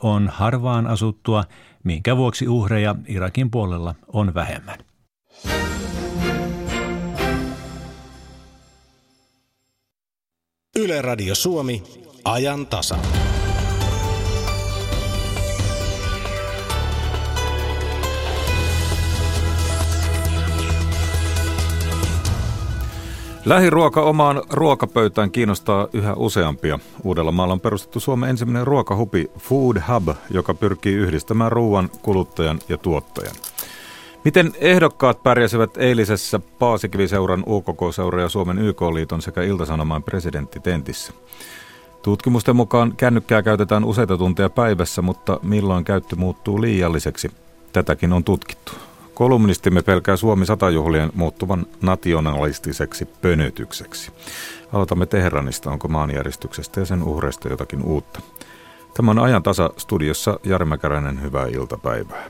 alue on harvaan asuttua, minkä vuoksi uhreja Irakin puolella on vähemmän. Yle Radio Suomi, ajan tasa. Lähiruoka omaan ruokapöytään kiinnostaa yhä useampia. Uudellamaalla on perustettu Suomen ensimmäinen ruokahupi Food Hub, joka pyrkii yhdistämään ruoan, kuluttajan ja tuottajan. Miten ehdokkaat pärjäsivät eilisessä Paasikiviseuran, UKK-seura ja Suomen YK-liiton sekä Iltasanomaan presidenttitentissä? Tutkimusten mukaan kännykkää käytetään useita tunteja päivässä, mutta milloin käyttö muuttuu liialliseksi? Tätäkin on tutkittu. Kolumnistimme pelkää Suomi satajuhlien muuttuvan nationalistiseksi pönötykseksi. Aloitamme Teheranista, onko maanjäristyksestä ja sen uhreista jotakin uutta. Tämä on ajan tasa studiossa Jari Mäkäräinen, hyvää iltapäivää.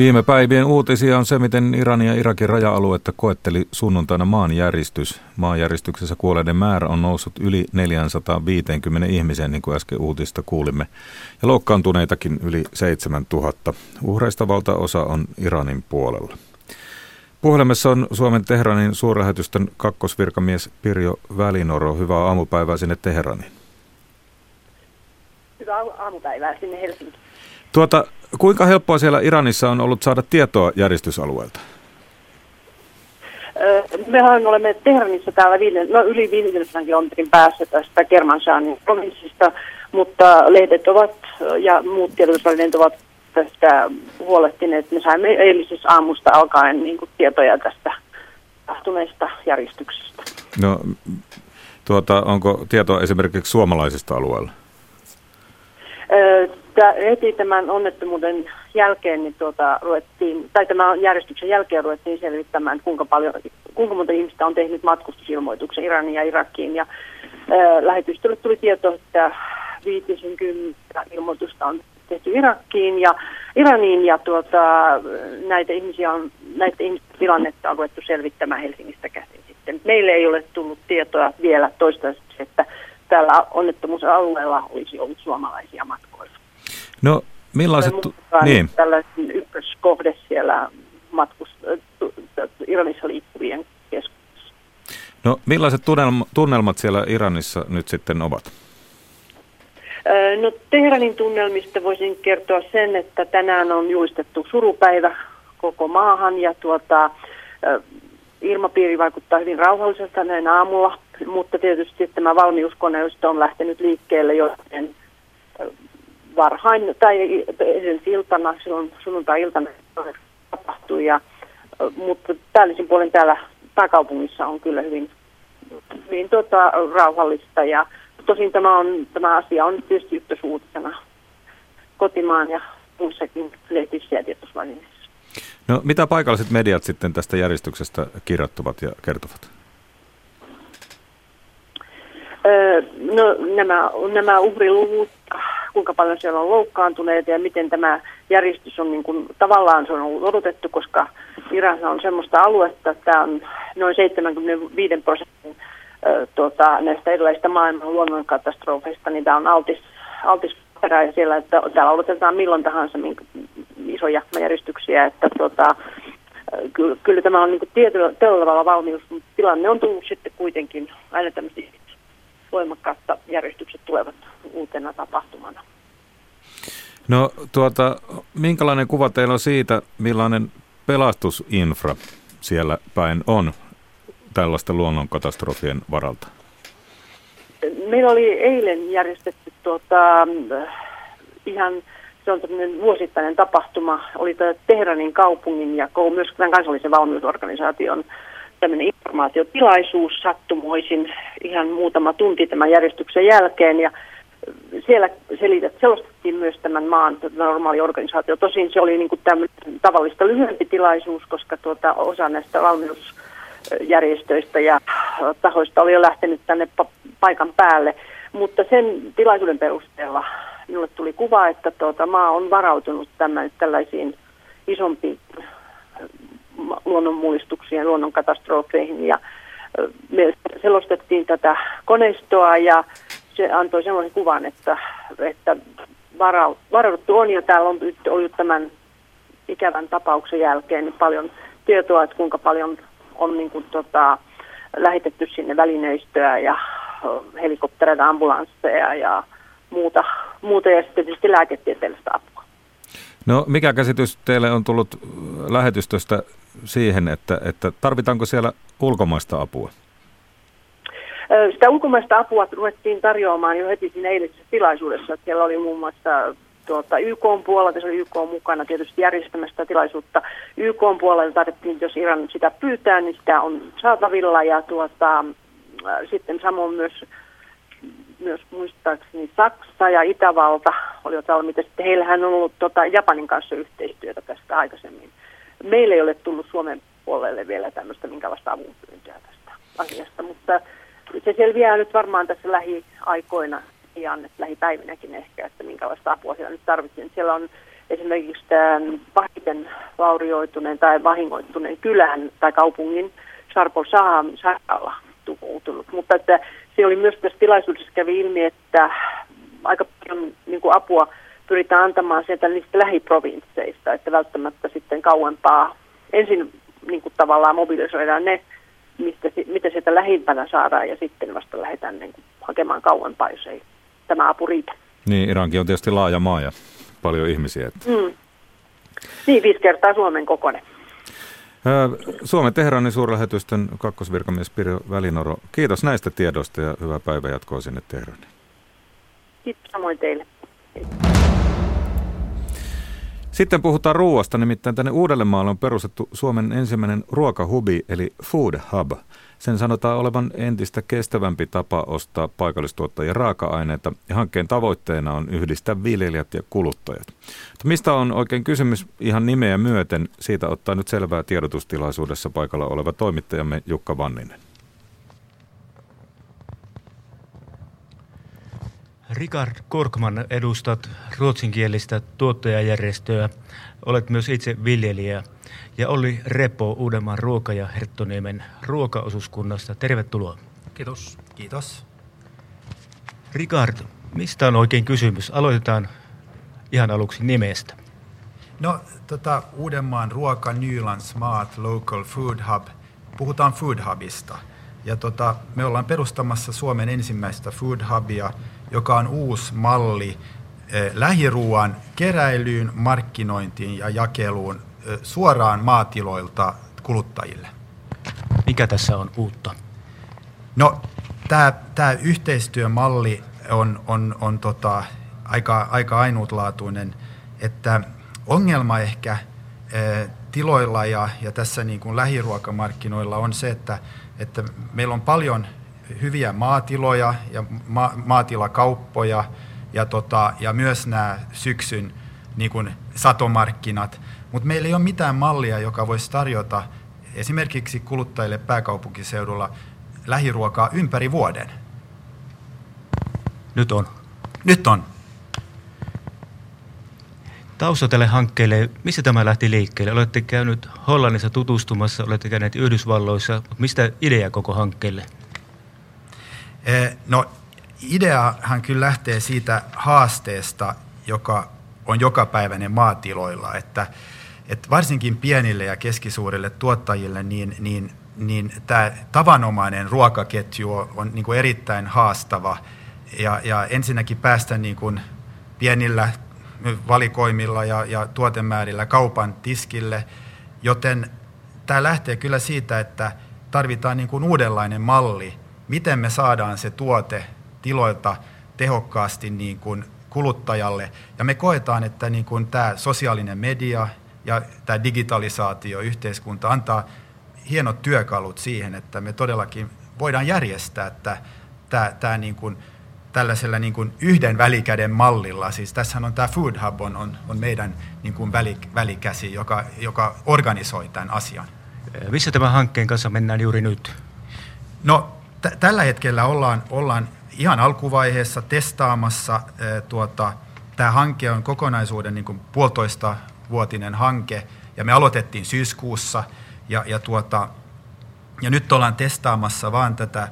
Viime päivien uutisia on se, miten Iranin ja Irakin raja-aluetta koetteli sunnuntaina maanjäristys. Maanjäristyksessä kuolleiden määrä on noussut yli 450 ihmiseen, niin kuin äsken uutista kuulimme, ja loukkaantuneitakin yli 7000. Uhreista valtaosa on Iranin puolella. Puhelimessa on Suomen Teheranin suurlähetystön kakkosvirkamies Pirjo Välinoro. Hyvää aamupäivää sinne Teheraniin. Hyvää aamupäivää sinne Helsinkiin. Tuota, kuinka helppoa siellä Iranissa on ollut saada tietoa järjestysalueelta? Mehän olemme Teheranissa täällä viiden, no yli 500 kilometrin päässä tästä Kermanshanin provinssista, mutta lehdet ovat ja muut tiedotusvälineet ovat tästä huolehtineet. Me saimme eilisessä aamusta alkaen niin kuin, tietoja tästä tapahtuneesta järjestyksestä. No, tuota, onko tietoa esimerkiksi suomalaisista heti tämän onnettomuuden jälkeen, niin tuota, ruvettiin, tai tämän järjestyksen jälkeen ruvettiin selvittämään, kuinka, paljon, kuinka monta ihmistä on tehnyt matkustusilmoituksen Iranin ja Irakiin. Ja ää, lähetystölle tuli tieto, että 50 ilmoitusta on tehty Irakkiin ja Iraniin ja tuota, näitä ihmisiä on, näitä ihmisten tilannetta on ruvettu selvittämään Helsingistä käsin sitten. Meille ei ole tullut tietoa vielä toistaiseksi, että tällä onnettomuusalueella olisi ollut suomalaisia matkoilla. No millaiset... Niin. Tällainen ykköskohde siellä matkus, Iranissa liikkuvien keskuudessa. No millaiset tunnelmat siellä Iranissa nyt sitten ovat? No Teheranin tunnelmista voisin kertoa sen, että tänään on julistettu surupäivä koko maahan ja tuota, ilmapiiri vaikuttaa hyvin rauhalliselta näin aamulla, mutta tietysti tämä valmiuskoneisto on lähtenyt liikkeelle joten varhain tai iltana, silloin sunnuntai-iltana tapahtui. Ja, mutta päällisin puolen täällä pääkaupungissa on kyllä hyvin, hyvin tota, rauhallista ja tosin tämä, on, tämä asia on tietysti ykkösuutisena kotimaan ja muissakin lehdissä ja tiedotusvälineissä. No mitä paikalliset mediat sitten tästä järjestyksestä kirjoittavat ja kertovat? Öö, no nämä, nämä uhriluvut, kuinka paljon siellä on loukkaantuneita ja miten tämä järjestys on niin kuin, tavallaan se on ollut odotettu, koska Iran on semmoista aluetta, että on noin 75 prosentin tuota, näistä erilaisista maailman luonnonkatastrofeista, niin tämä on altis, altis perä siellä, että täällä odotetaan milloin tahansa isoja järjestyksiä, että tuota, kyllä, kyllä tämä on niin tietyllä tavalla valmius, mutta tilanne on tullut sitten kuitenkin aina tämmöisiä voimakkaasta järjestykset tulevat uutena tapahtumana. No tuota, minkälainen kuva teillä on siitä, millainen pelastusinfra siellä päin on tällaisten luonnonkatastrofien varalta? Meillä oli eilen järjestetty tuota, ihan, se on tämmöinen vuosittainen tapahtuma, oli Teheranin kaupungin ja myös tämän kansallisen valmiusorganisaation tämmöinen informaatiotilaisuus sattumoisin ihan muutama tunti tämän järjestyksen jälkeen ja siellä selitet, selostettiin myös tämän maan normaali organisaatio. Tosin se oli niin kuin tavallista lyhyempi tilaisuus, koska tuota, osa näistä valmiusjärjestöistä ja tahoista oli jo lähtenyt tänne paikan päälle. Mutta sen tilaisuuden perusteella minulle tuli kuva, että tuota, maa on varautunut tämän, tällaisiin isompiin luonnonmullistuksiin ja luonnonkatastrofeihin. Ja me selostettiin tätä koneistoa ja se antoi sellaisen kuvan, että, että varauduttu on ja täällä on ollut tämän ikävän tapauksen jälkeen niin paljon tietoa, että kuinka paljon on niin kuin, tota, lähetetty sinne välineistöä ja helikoptereita, ambulansseja ja muuta, muuta ja sitten tietysti lääketieteellistä apua. No mikä käsitys teille on tullut lähetystöstä siihen, että, että tarvitaanko siellä ulkomaista apua? Sitä ulkomaista apua ruvettiin tarjoamaan jo heti siinä eilisessä tilaisuudessa. Siellä oli muun muassa tuota, YK puolelta, se oli YK mukana tietysti järjestämästä tilaisuutta. YK puolelta tarvittiin, jos Iran sitä pyytää, niin sitä on saatavilla ja tuota, sitten samoin myös myös muistaakseni Saksa ja Itävalta olivat valmiita. Sitten heillähän on ollut tota, Japanin kanssa yhteistyötä tästä aikaisemmin. Meille ei ole tullut Suomen puolelle vielä tämmöistä minkälaista avunpyyntöä tästä asiasta, mutta se selviää nyt varmaan tässä lähiaikoina ja lähipäivinäkin ehkä, että minkälaista apua siellä nyt tarvitsee. Siellä on esimerkiksi tämä pahiten vaurioituneen tai vahingoittuneen kylän tai kaupungin Sarpol Saham sairaala tuhoutunut. Mutta että se oli myös tässä tilaisuudessa kävi ilmi, että aika paljon niin kuin apua pyritään antamaan sieltä niistä lähiprovinsseista, että välttämättä sitten kauempaa ensin niin kuin tavallaan mobilisoidaan ne, mistä, mitä sieltä lähimpänä saadaan ja sitten vasta lähdetään niin kuin hakemaan kauempaa, jos ei tämä apu riitä. Niin, Irankin on tietysti laaja maa ja paljon ihmisiä. Että... Mm. Niin, viisi kertaa Suomen kokoinen. Suomen Teheranin suurlähetystön kakkosvirkamies Pirjo Välinoro, kiitos näistä tiedoista ja hyvää päivänjatkoa sinne Teheraniin. Kiitos samoin teille. Sitten puhutaan ruoasta, nimittäin tänne Uudellemaalle on perustettu Suomen ensimmäinen ruokahubi eli Food Hub – sen sanotaan olevan entistä kestävämpi tapa ostaa paikallistuottajien raaka-aineita ja hankkeen tavoitteena on yhdistää viljelijät ja kuluttajat. Mutta mistä on oikein kysymys ihan nimeä myöten? Siitä ottaa nyt selvää tiedotustilaisuudessa paikalla oleva toimittajamme Jukka Vanninen. Richard Korkman edustat ruotsinkielistä tuottajajärjestöä. Olet myös itse viljelijä ja Olli Repo Uudenmaan ruoka- ja Herttoniemen ruokaosuuskunnasta. Tervetuloa. Kiitos. Kiitos. Ricard, mistä on oikein kysymys? Aloitetaan ihan aluksi nimestä. No, tota, Uudenmaan ruoka Nyland Smart Local Food Hub. Puhutaan Food Hubista. Ja tota, me ollaan perustamassa Suomen ensimmäistä Food Hubia, joka on uusi malli eh, lähiruuan keräilyyn, markkinointiin ja jakeluun suoraan maatiloilta kuluttajille. Mikä tässä on uutta? No, tämä yhteistyömalli on, on, on tota, aika, aika ainutlaatuinen, että ongelma ehkä e, tiloilla ja, ja tässä niin kuin lähiruokamarkkinoilla on se, että, että meillä on paljon hyviä maatiloja ja ma, maatilakauppoja ja, tota, ja myös nämä syksyn niin kuin satomarkkinat, mutta meillä ei ole mitään mallia, joka voisi tarjota esimerkiksi kuluttajille pääkaupunkiseudulla lähiruokaa ympäri vuoden. Nyt on. Nyt on. Tausta tälle hankkeelle, missä tämä lähti liikkeelle? Olette käynyt Hollannissa tutustumassa, olette käyneet Yhdysvalloissa, mutta mistä idea koko hankkeelle? Eh, no ideahan kyllä lähtee siitä haasteesta, joka on jokapäiväinen maatiloilla, että että varsinkin pienille ja keskisuurille tuottajille niin, niin, niin tämä tavanomainen ruokaketju on, niin kuin erittäin haastava. Ja, ja ensinnäkin päästä niin kuin pienillä valikoimilla ja, ja tuotemäärillä kaupan tiskille, joten tämä lähtee kyllä siitä, että tarvitaan niin kuin uudenlainen malli, miten me saadaan se tuote tiloilta tehokkaasti niin kuin kuluttajalle. Ja me koetaan, että niin kuin tämä sosiaalinen media ja tämä digitalisaatio, yhteiskunta antaa hienot työkalut siihen, että me todellakin voidaan järjestää että tämä, tämä niin kuin, tällaisella niin kuin yhden välikäden mallilla. Siis tässähän on tämä Food Hub on, on, on meidän niin kuin välikäsi, joka, joka organisoi tämän asian. Missä tämän hankkeen kanssa mennään juuri nyt? No t- tällä hetkellä ollaan, ollaan ihan alkuvaiheessa testaamassa. Tuota, tämä hanke on kokonaisuuden niin kuin puolitoista vuotinen hanke ja me aloitettiin syyskuussa ja, ja tuota, Ja nyt ollaan testaamassa vaan tätä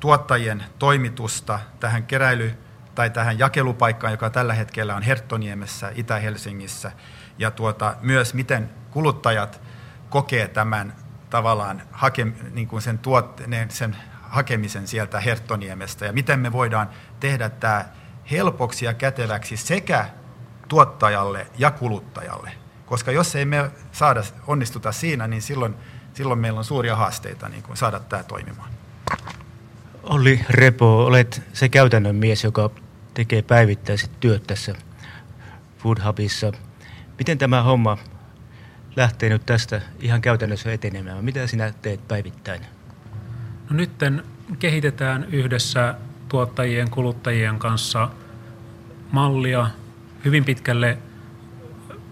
tuottajien toimitusta tähän keräily- tai tähän jakelupaikkaan, joka tällä hetkellä on Herttoniemessä, Itä-Helsingissä. Ja tuota, myös miten kuluttajat kokee tämän tavallaan hake, niin kuin sen, tuotteen, sen hakemisen sieltä Herttoniemestä ja miten me voidaan tehdä tämä helpoksi ja käteväksi sekä tuottajalle ja kuluttajalle. Koska jos ei me saada, onnistuta siinä, niin silloin, silloin meillä on suuria haasteita niin kuin saada tämä toimimaan. Olli Repo, olet se käytännön mies, joka tekee päivittäiset työt tässä Food Hubissa. Miten tämä homma lähtee nyt tästä ihan käytännössä etenemään? Mitä sinä teet päivittäin? No nyt kehitetään yhdessä tuottajien, kuluttajien kanssa mallia hyvin pitkälle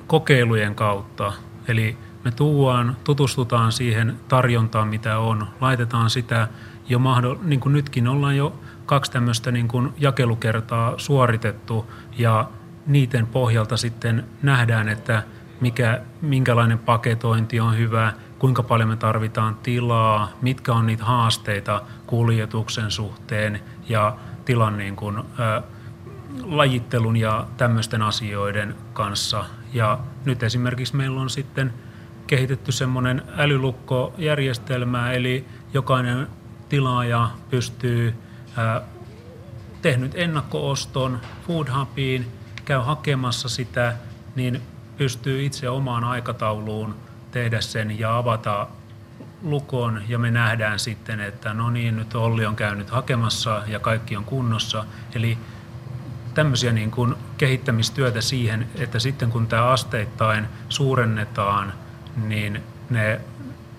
kokeilujen kautta. Eli me tuuaan, tutustutaan siihen tarjontaan, mitä on, laitetaan sitä jo mahdoll- niin kuin nytkin ollaan jo kaksi tämmöistä niin kuin jakelukertaa suoritettu ja niiden pohjalta sitten nähdään, että mikä, minkälainen paketointi on hyvä, kuinka paljon me tarvitaan tilaa, mitkä on niitä haasteita kuljetuksen suhteen ja tilan niin kuin, ä, lajittelun ja tämmöisten asioiden kanssa. Ja nyt esimerkiksi meillä on sitten kehitetty semmoinen älylukkojärjestelmä, eli jokainen tilaaja pystyy ä, tehnyt ennakkooston Food Hubiin, käy hakemassa sitä, niin pystyy itse omaan aikatauluun tehdä sen ja avata lukon ja me nähdään sitten, että no niin, nyt Olli on käynyt hakemassa ja kaikki on kunnossa. Eli tämmöisiä niin kuin kehittämistyötä siihen, että sitten kun tämä asteittain suurennetaan, niin ne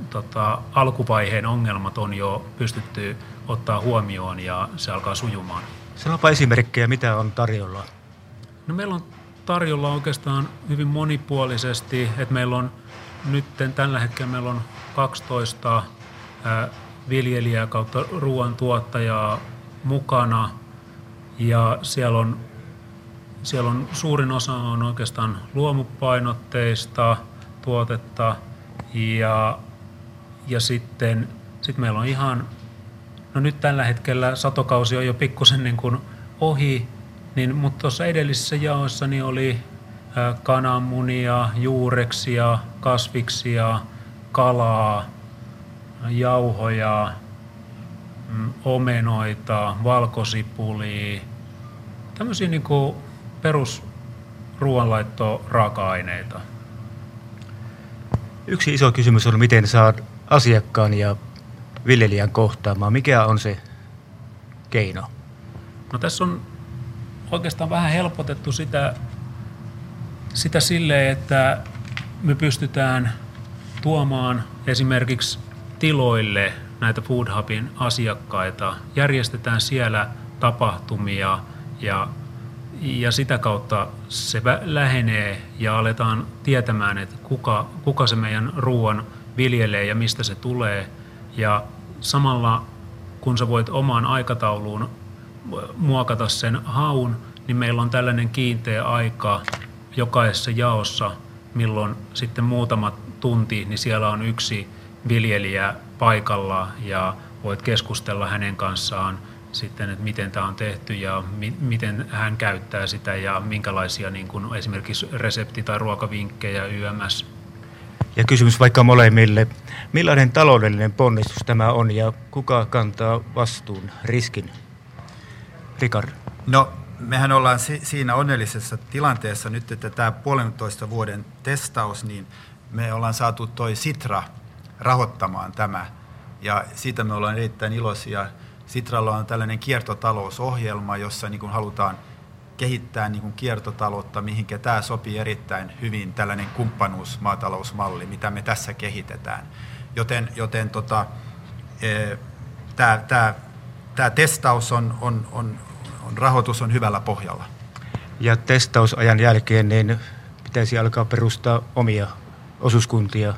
tota, alkuvaiheen ongelmat on jo pystytty ottaa huomioon ja se alkaa sujumaan. Sanopa esimerkkejä, mitä on tarjolla. No meillä on tarjolla oikeastaan hyvin monipuolisesti, että meillä on nyt tällä hetkellä meillä on 12 viljelijää kautta ruoantuottajaa mukana ja siellä on, siellä on suurin osa on oikeastaan luomupainotteista tuotetta ja, ja sitten sit meillä on ihan, no nyt tällä hetkellä satokausi on jo pikkusen niin kuin ohi, niin, mutta tuossa edellisessä jaossa niin oli kananmunia, juureksia, kasviksia, kalaa, jauhoja, mm, omenoita, valkosipulia, tämmöisiä niin perus raaka-aineita. Yksi iso kysymys on, miten saat asiakkaan ja viljelijän kohtaamaan. Mikä on se keino? No tässä on oikeastaan vähän helpotettu sitä sitä silleen, että me pystytään tuomaan esimerkiksi tiloille näitä Food Hubin asiakkaita, järjestetään siellä tapahtumia ja, ja sitä kautta se lähenee ja aletaan tietämään, että kuka, kuka se meidän ruoan viljelee ja mistä se tulee. Ja samalla kun sä voit omaan aikatauluun muokata sen haun, niin meillä on tällainen kiinteä aika, jokaisessa jaossa, milloin sitten muutama tunti, niin siellä on yksi viljelijä paikalla ja voit keskustella hänen kanssaan sitten, että miten tämä on tehty ja mi- miten hän käyttää sitä ja minkälaisia niin kuin esimerkiksi resepti- tai ruokavinkkejä YMS. Ja kysymys vaikka molemmille. Millainen taloudellinen ponnistus tämä on ja kuka kantaa vastuun, riskin? Rikard. No mehän ollaan siinä onnellisessa tilanteessa nyt, että tämä puolentoista vuoden testaus, niin me ollaan saatu toi Sitra rahoittamaan tämä. Ja siitä me ollaan erittäin iloisia. Sitralla on tällainen kiertotalousohjelma, jossa niin kuin halutaan kehittää niin kuin kiertotaloutta, mihinkä tämä sopii erittäin hyvin, tällainen kumppanuusmaatalousmalli, mitä me tässä kehitetään. Joten, joten tota, e, tämä, tämä, testaus on, on, on, on, rahoitus on hyvällä pohjalla. Ja testausajan jälkeen niin pitäisi alkaa perustaa omia osuuskuntia.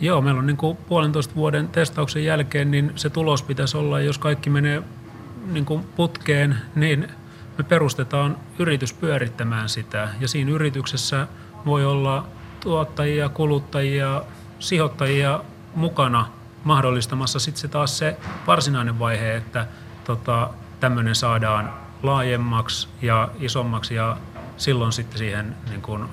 Joo, meillä on niin kuin puolentoista vuoden testauksen jälkeen, niin se tulos pitäisi olla, jos kaikki menee niin kuin putkeen, niin me perustetaan yritys pyörittämään sitä. Ja siinä yrityksessä voi olla tuottajia, kuluttajia, sijoittajia mukana mahdollistamassa sitten se taas se varsinainen vaihe, että tota, tämmöinen saadaan laajemmaksi ja isommaksi ja silloin sitten siihen niin kun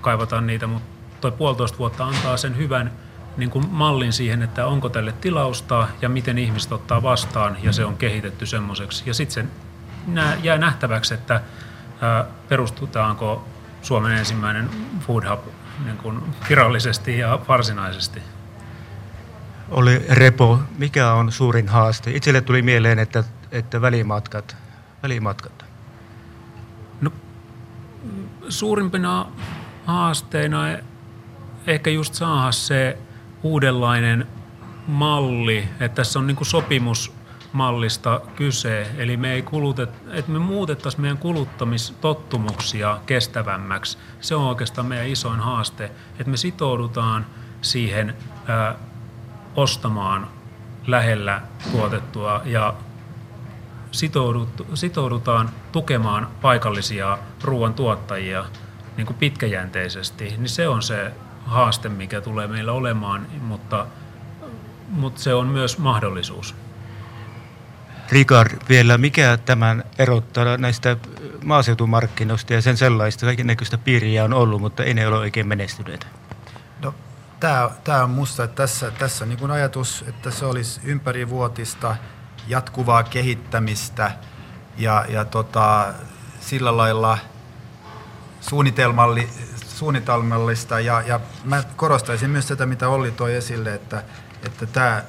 kaivataan niitä, mutta toi puolitoista vuotta antaa sen hyvän niin kuin mallin siihen, että onko tälle tilausta ja miten ihmiset ottaa vastaan ja se on kehitetty semmoiseksi. Ja sitten se jää nähtäväksi, että perustutaanko Suomen ensimmäinen Food Hub niin kuin virallisesti ja varsinaisesti. Oli Repo, mikä on suurin haaste? Itselle tuli mieleen, että, että välimatkat. välimatkat. No, suurimpina haasteina ehkä just saada se uudenlainen malli, että tässä on niin kuin sopimusmallista kyse, eli me ei kulutet, että me muutettaisiin meidän kuluttamistottumuksia kestävämmäksi. Se on oikeastaan meidän isoin haaste, että me sitoudutaan siihen ää, ostamaan lähellä tuotettua ja sitoudutaan tukemaan paikallisia ruoantuottajia niin kuin pitkäjänteisesti, niin se on se haaste, mikä tulee meillä olemaan, mutta, mutta se on myös mahdollisuus. Rikard, vielä mikä tämän erottaa näistä maaseutumarkkinoista ja sen sellaista, kaiken näköistä piiriä on ollut, mutta ei ne ole oikein menestyneet? No, tämä, tämä on minusta että tässä, tässä on niin ajatus, että se olisi ympärivuotista jatkuvaa kehittämistä ja, ja tota, sillä lailla suunnitelmalli, suunnitelmallista ja, ja mä korostaisin myös tätä, mitä Olli toi esille, että, että tämä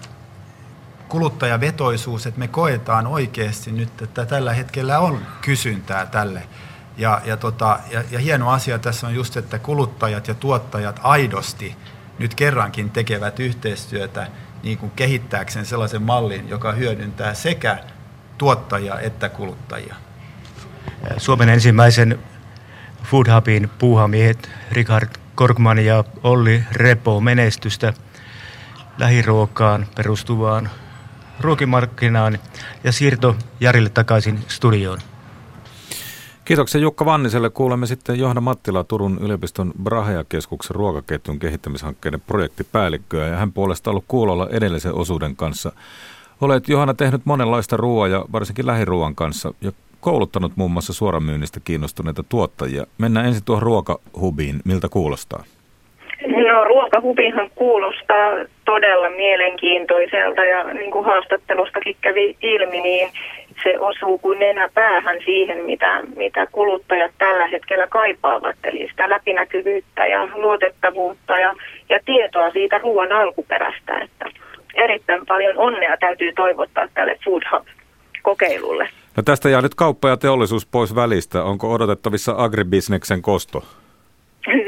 kuluttajavetoisuus, että me koetaan oikeasti nyt, että tällä hetkellä on kysyntää tälle. Ja, ja, tota, ja, ja hieno asia tässä on just, että kuluttajat ja tuottajat aidosti nyt kerrankin tekevät yhteistyötä niin kuin kehittääkseen sellaisen mallin, joka hyödyntää sekä tuottajia että kuluttajia. Suomen ensimmäisen Food Hubin puuhamiehet Richard Korkman ja Olli Repo menestystä lähiruokaan perustuvaan ruokimarkkinaan ja siirto Jarille takaisin studioon. Kiitoksia Jukka Vanniselle. Kuulemme sitten Johanna Mattila Turun yliopiston Brahea-keskuksen ruokaketjun kehittämishankkeiden projektipäällikköä ja hän puolesta ollut kuulolla edellisen osuuden kanssa. Olet Johanna tehnyt monenlaista ruoaa ja varsinkin lähiruoan kanssa ja kouluttanut muun muassa suoramyynnistä kiinnostuneita tuottajia. Mennään ensin tuohon ruokahubiin. Miltä kuulostaa? No ruokahubihan kuulostaa todella mielenkiintoiselta ja niin kuin haastattelustakin kävi ilmi, niin se osuu kuin nenä päähän siihen, mitä, mitä kuluttajat tällä hetkellä kaipaavat. Eli sitä läpinäkyvyyttä ja luotettavuutta ja, ja tietoa siitä ruoan alkuperästä. Että erittäin paljon onnea täytyy toivottaa tälle Food Hub-kokeilulle. No tästä jää nyt kauppa ja teollisuus pois välistä. Onko odotettavissa agribisneksen kosto?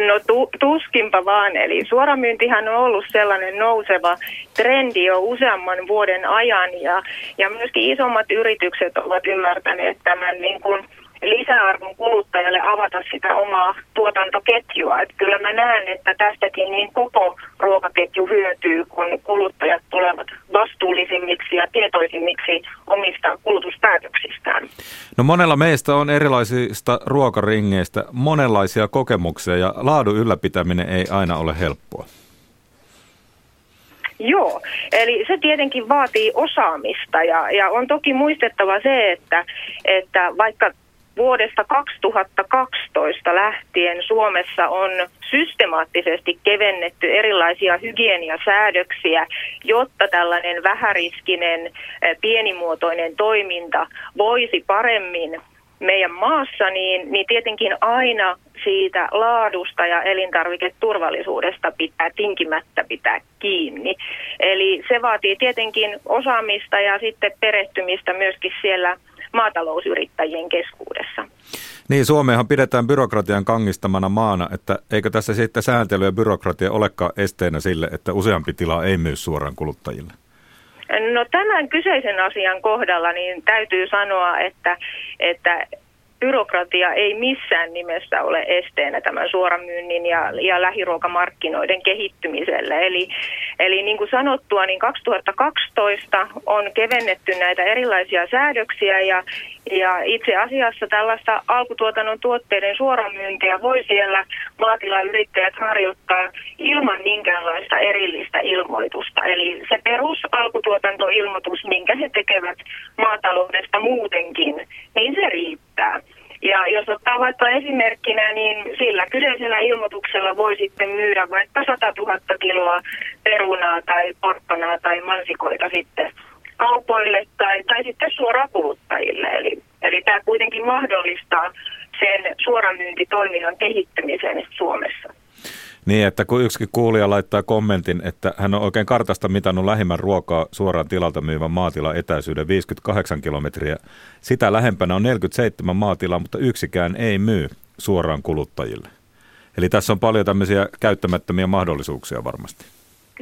No tu, tuskinpa vaan. Eli suoramyyntihän on ollut sellainen nouseva trendi jo useamman vuoden ajan ja, ja myöskin isommat yritykset ovat ymmärtäneet tämän niin kuin lisäarvon kuluttajalle avata sitä omaa tuotantoketjua. Että kyllä mä näen, että tästäkin niin koko ruokaketju hyötyy, kun kuluttajat tulevat vastuullisimmiksi ja tietoisimmiksi omista kulutuspäätöksistään. No monella meistä on erilaisista ruokaringeistä monenlaisia kokemuksia ja laadun ylläpitäminen ei aina ole helppoa. Joo, eli se tietenkin vaatii osaamista ja, ja on toki muistettava se, että, että vaikka vuodesta 2012 lähtien Suomessa on systemaattisesti kevennetty erilaisia hygieniasäädöksiä, jotta tällainen vähäriskinen eh, pienimuotoinen toiminta voisi paremmin meidän maassa, niin, niin tietenkin aina siitä laadusta ja elintarviketurvallisuudesta pitää tinkimättä pitää kiinni. Eli se vaatii tietenkin osaamista ja sitten perehtymistä myöskin siellä maatalousyrittäjien keskuudessa. Niin, Suomeahan pidetään byrokratian kangistamana maana, että eikö tässä sitten sääntely ja byrokratia olekaan esteenä sille, että useampi tila ei myy suoraan kuluttajille? No tämän kyseisen asian kohdalla niin täytyy sanoa, että, että byrokratia ei missään nimessä ole esteenä tämän suoramyynnin ja, ja lähiruokamarkkinoiden kehittymiselle. Eli, eli niin kuin sanottua, niin 2012 on kevennetty näitä erilaisia säädöksiä ja, ja itse asiassa tällaista alkutuotannon tuotteiden suoramyyntiä voi siellä maatilayrittäjät harjoittaa ilman minkäänlaista erillistä ilmoitusta. Eli se perus alkutuotantoilmoitus, minkä he tekevät maataloudesta muutenkin, niin se riittää. Ja jos ottaa vaikka esimerkkinä, niin sillä kyseisellä ilmoituksella voi sitten myydä vaikka 100 000 kiloa perunaa tai porkkanaa tai mansikoita sitten kaupoille tai, tai sitten suoraan kuluttajille. Eli, eli tämä kuitenkin mahdollistaa sen suoramyyntitoiminnan kehittymisen Suomessa. Niin, että kun yksi kuulija laittaa kommentin, että hän on oikein kartasta mitannut lähimmän ruokaa suoraan tilalta myyvän maatilan etäisyyden 58 kilometriä. Sitä lähempänä on 47 maatilaa, mutta yksikään ei myy suoraan kuluttajille. Eli tässä on paljon tämmöisiä käyttämättömiä mahdollisuuksia varmasti.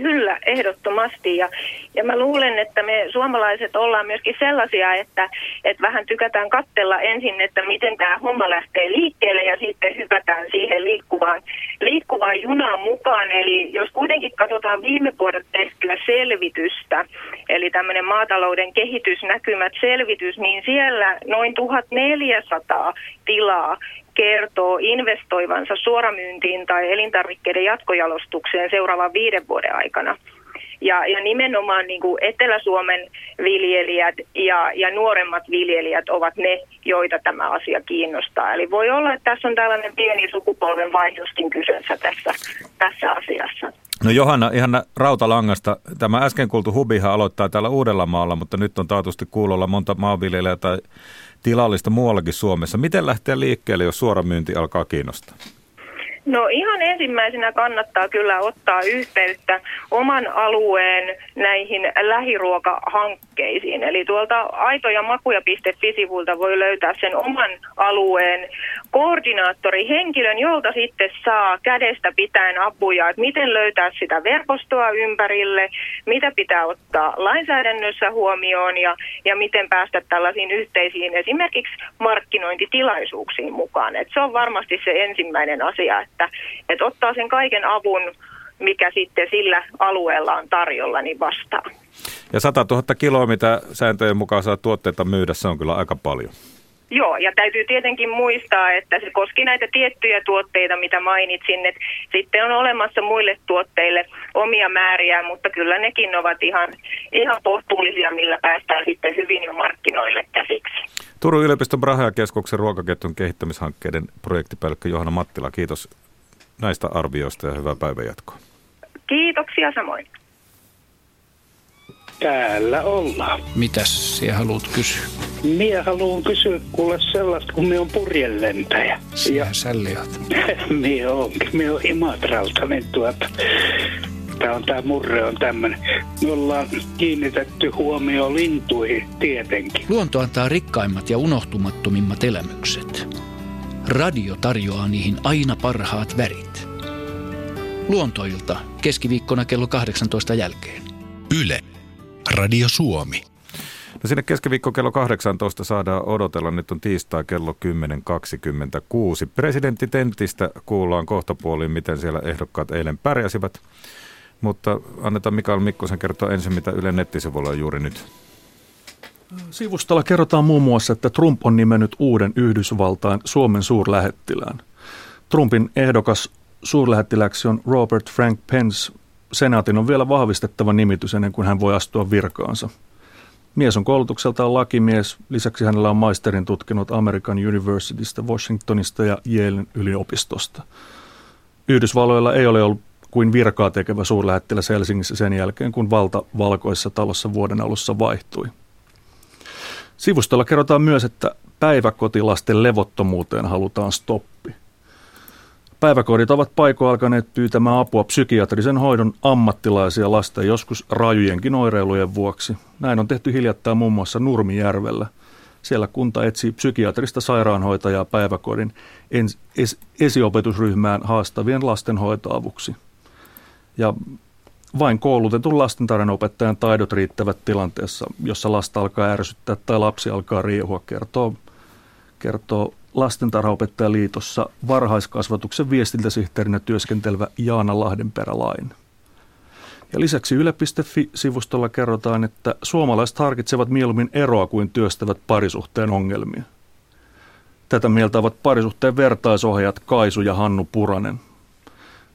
Kyllä, ehdottomasti. Ja, ja mä luulen, että me suomalaiset ollaan myöskin sellaisia, että, että vähän tykätään kattella ensin, että miten tämä homma lähtee liikkeelle ja sitten hypätään siihen liikkuvaan, liikkuvaan junaan mukaan. Eli jos kuitenkin katsotaan viime vuodet tehtyä selvitystä, eli tämmöinen maatalouden kehitysnäkymät selvitys, niin siellä noin 1400 tilaa kertoo investoivansa suoramyyntiin tai elintarvikkeiden jatkojalostukseen seuraavan viiden vuoden aikana. Ja, ja nimenomaan niin kuin Etelä-Suomen viljelijät ja, ja nuoremmat viljelijät ovat ne, joita tämä asia kiinnostaa. Eli voi olla, että tässä on tällainen pieni sukupolven vaihdoskin kyseessä tässä, tässä asiassa. No Johanna, ihan rautalangasta. Tämä äsken kuultu hubihan aloittaa täällä Uudellamaalla, mutta nyt on taatusti kuulolla monta maanviljelijää tai tilallista muuallakin Suomessa. Miten lähteä liikkeelle, jos suoramyynti alkaa kiinnostaa? No ihan ensimmäisenä kannattaa kyllä ottaa yhteyttä oman alueen näihin lähiruokahankkeisiin. Eli tuolta aito- ja makuja.fi-sivulta voi löytää sen oman alueen koordinaattorihenkilön, jolta sitten saa kädestä pitäen apuja, että miten löytää sitä verkostoa ympärille, mitä pitää ottaa lainsäädännössä huomioon ja, ja miten päästä tällaisiin yhteisiin esimerkiksi markkinointitilaisuuksiin mukaan. Et se on varmasti se ensimmäinen asia, että, että ottaa sen kaiken avun, mikä sitten sillä alueella on tarjolla, niin vastaan. Ja 100 000 kiloa, mitä sääntöjen mukaan saa tuotteita myydä, se on kyllä aika paljon. Joo, ja täytyy tietenkin muistaa, että se koski näitä tiettyjä tuotteita, mitä mainitsin, että sitten on olemassa muille tuotteille omia määriä, mutta kyllä nekin ovat ihan, ihan kohtuullisia, millä päästään sitten hyvin jo markkinoille käsiksi. Turun yliopiston Braha-keskuksen ruokaketjun kehittämishankkeiden projektipäällikkö Johanna Mattila, kiitos näistä arvioista ja hyvää päivänjatkoa. Kiitoksia samoin. Täällä ollaan. Mitäs sinä haluat kysyä? Minä haluan kysyä kuule sellaista, kun minä on purjelentäjä. Sinä ja... sälliot. minä onkin. Minä on Imatralta, niin tuota... Tämä on tämä murre on tämmöinen. Me ollaan kiinnitetty huomioon lintuihin tietenkin. Luonto antaa rikkaimmat ja unohtumattomimmat elämykset. Radio tarjoaa niihin aina parhaat värit. Luontoilta keskiviikkona kello 18 jälkeen. Yle. Radio Suomi. No sinne keskiviikko kello 18 saadaan odotella. Nyt on tiistai kello 10.26. Presidentti Tentistä kuullaan kohtapuoliin, miten siellä ehdokkaat eilen pärjäsivät. Mutta annetaan Mikael Mikkosen kertoa ensin, mitä Yle nettisivuilla on juuri nyt. Sivustolla kerrotaan muun muassa, että Trump on nimennyt uuden Yhdysvaltain Suomen suurlähettilään. Trumpin ehdokas suurlähettiläksi on Robert Frank Pence. Senaatin on vielä vahvistettava nimitys ennen kuin hän voi astua virkaansa. Mies on koulutukseltaan lakimies, lisäksi hänellä on maisterin tutkinut American Universitystä, Washingtonista ja Yalen yliopistosta. Yhdysvalloilla ei ole ollut kuin virkaa tekevä suurlähettiläs Helsingissä sen jälkeen, kun valta valkoissa talossa vuoden alussa vaihtui. Sivustolla kerrotaan myös, että päiväkotilasten levottomuuteen halutaan stoppi. Päiväkodit ovat paiko alkaneet pyytämään apua psykiatrisen hoidon ammattilaisia lasten joskus rajujenkin oireilujen vuoksi. Näin on tehty hiljattain muun muassa Nurmijärvellä. Siellä kunta etsii psykiatrista sairaanhoitajaa päiväkodin esiopetusryhmään haastavien lasten hoitoavuksi. Ja vain koulutetun lastentarhanopettajan taidot riittävät tilanteessa, jossa lasta alkaa ärsyttää tai lapsi alkaa riehua, kertoo, kertoo lastentarhaopettajaliitossa varhaiskasvatuksen viestintäsihteerinä työskentelevä Jaana Lahdenperä-Lain. Ja lisäksi Yle.fi-sivustolla kerrotaan, että suomalaiset harkitsevat mieluummin eroa kuin työstävät parisuhteen ongelmia. Tätä mieltä ovat parisuhteen vertaisohjaajat Kaisu ja Hannu Puranen.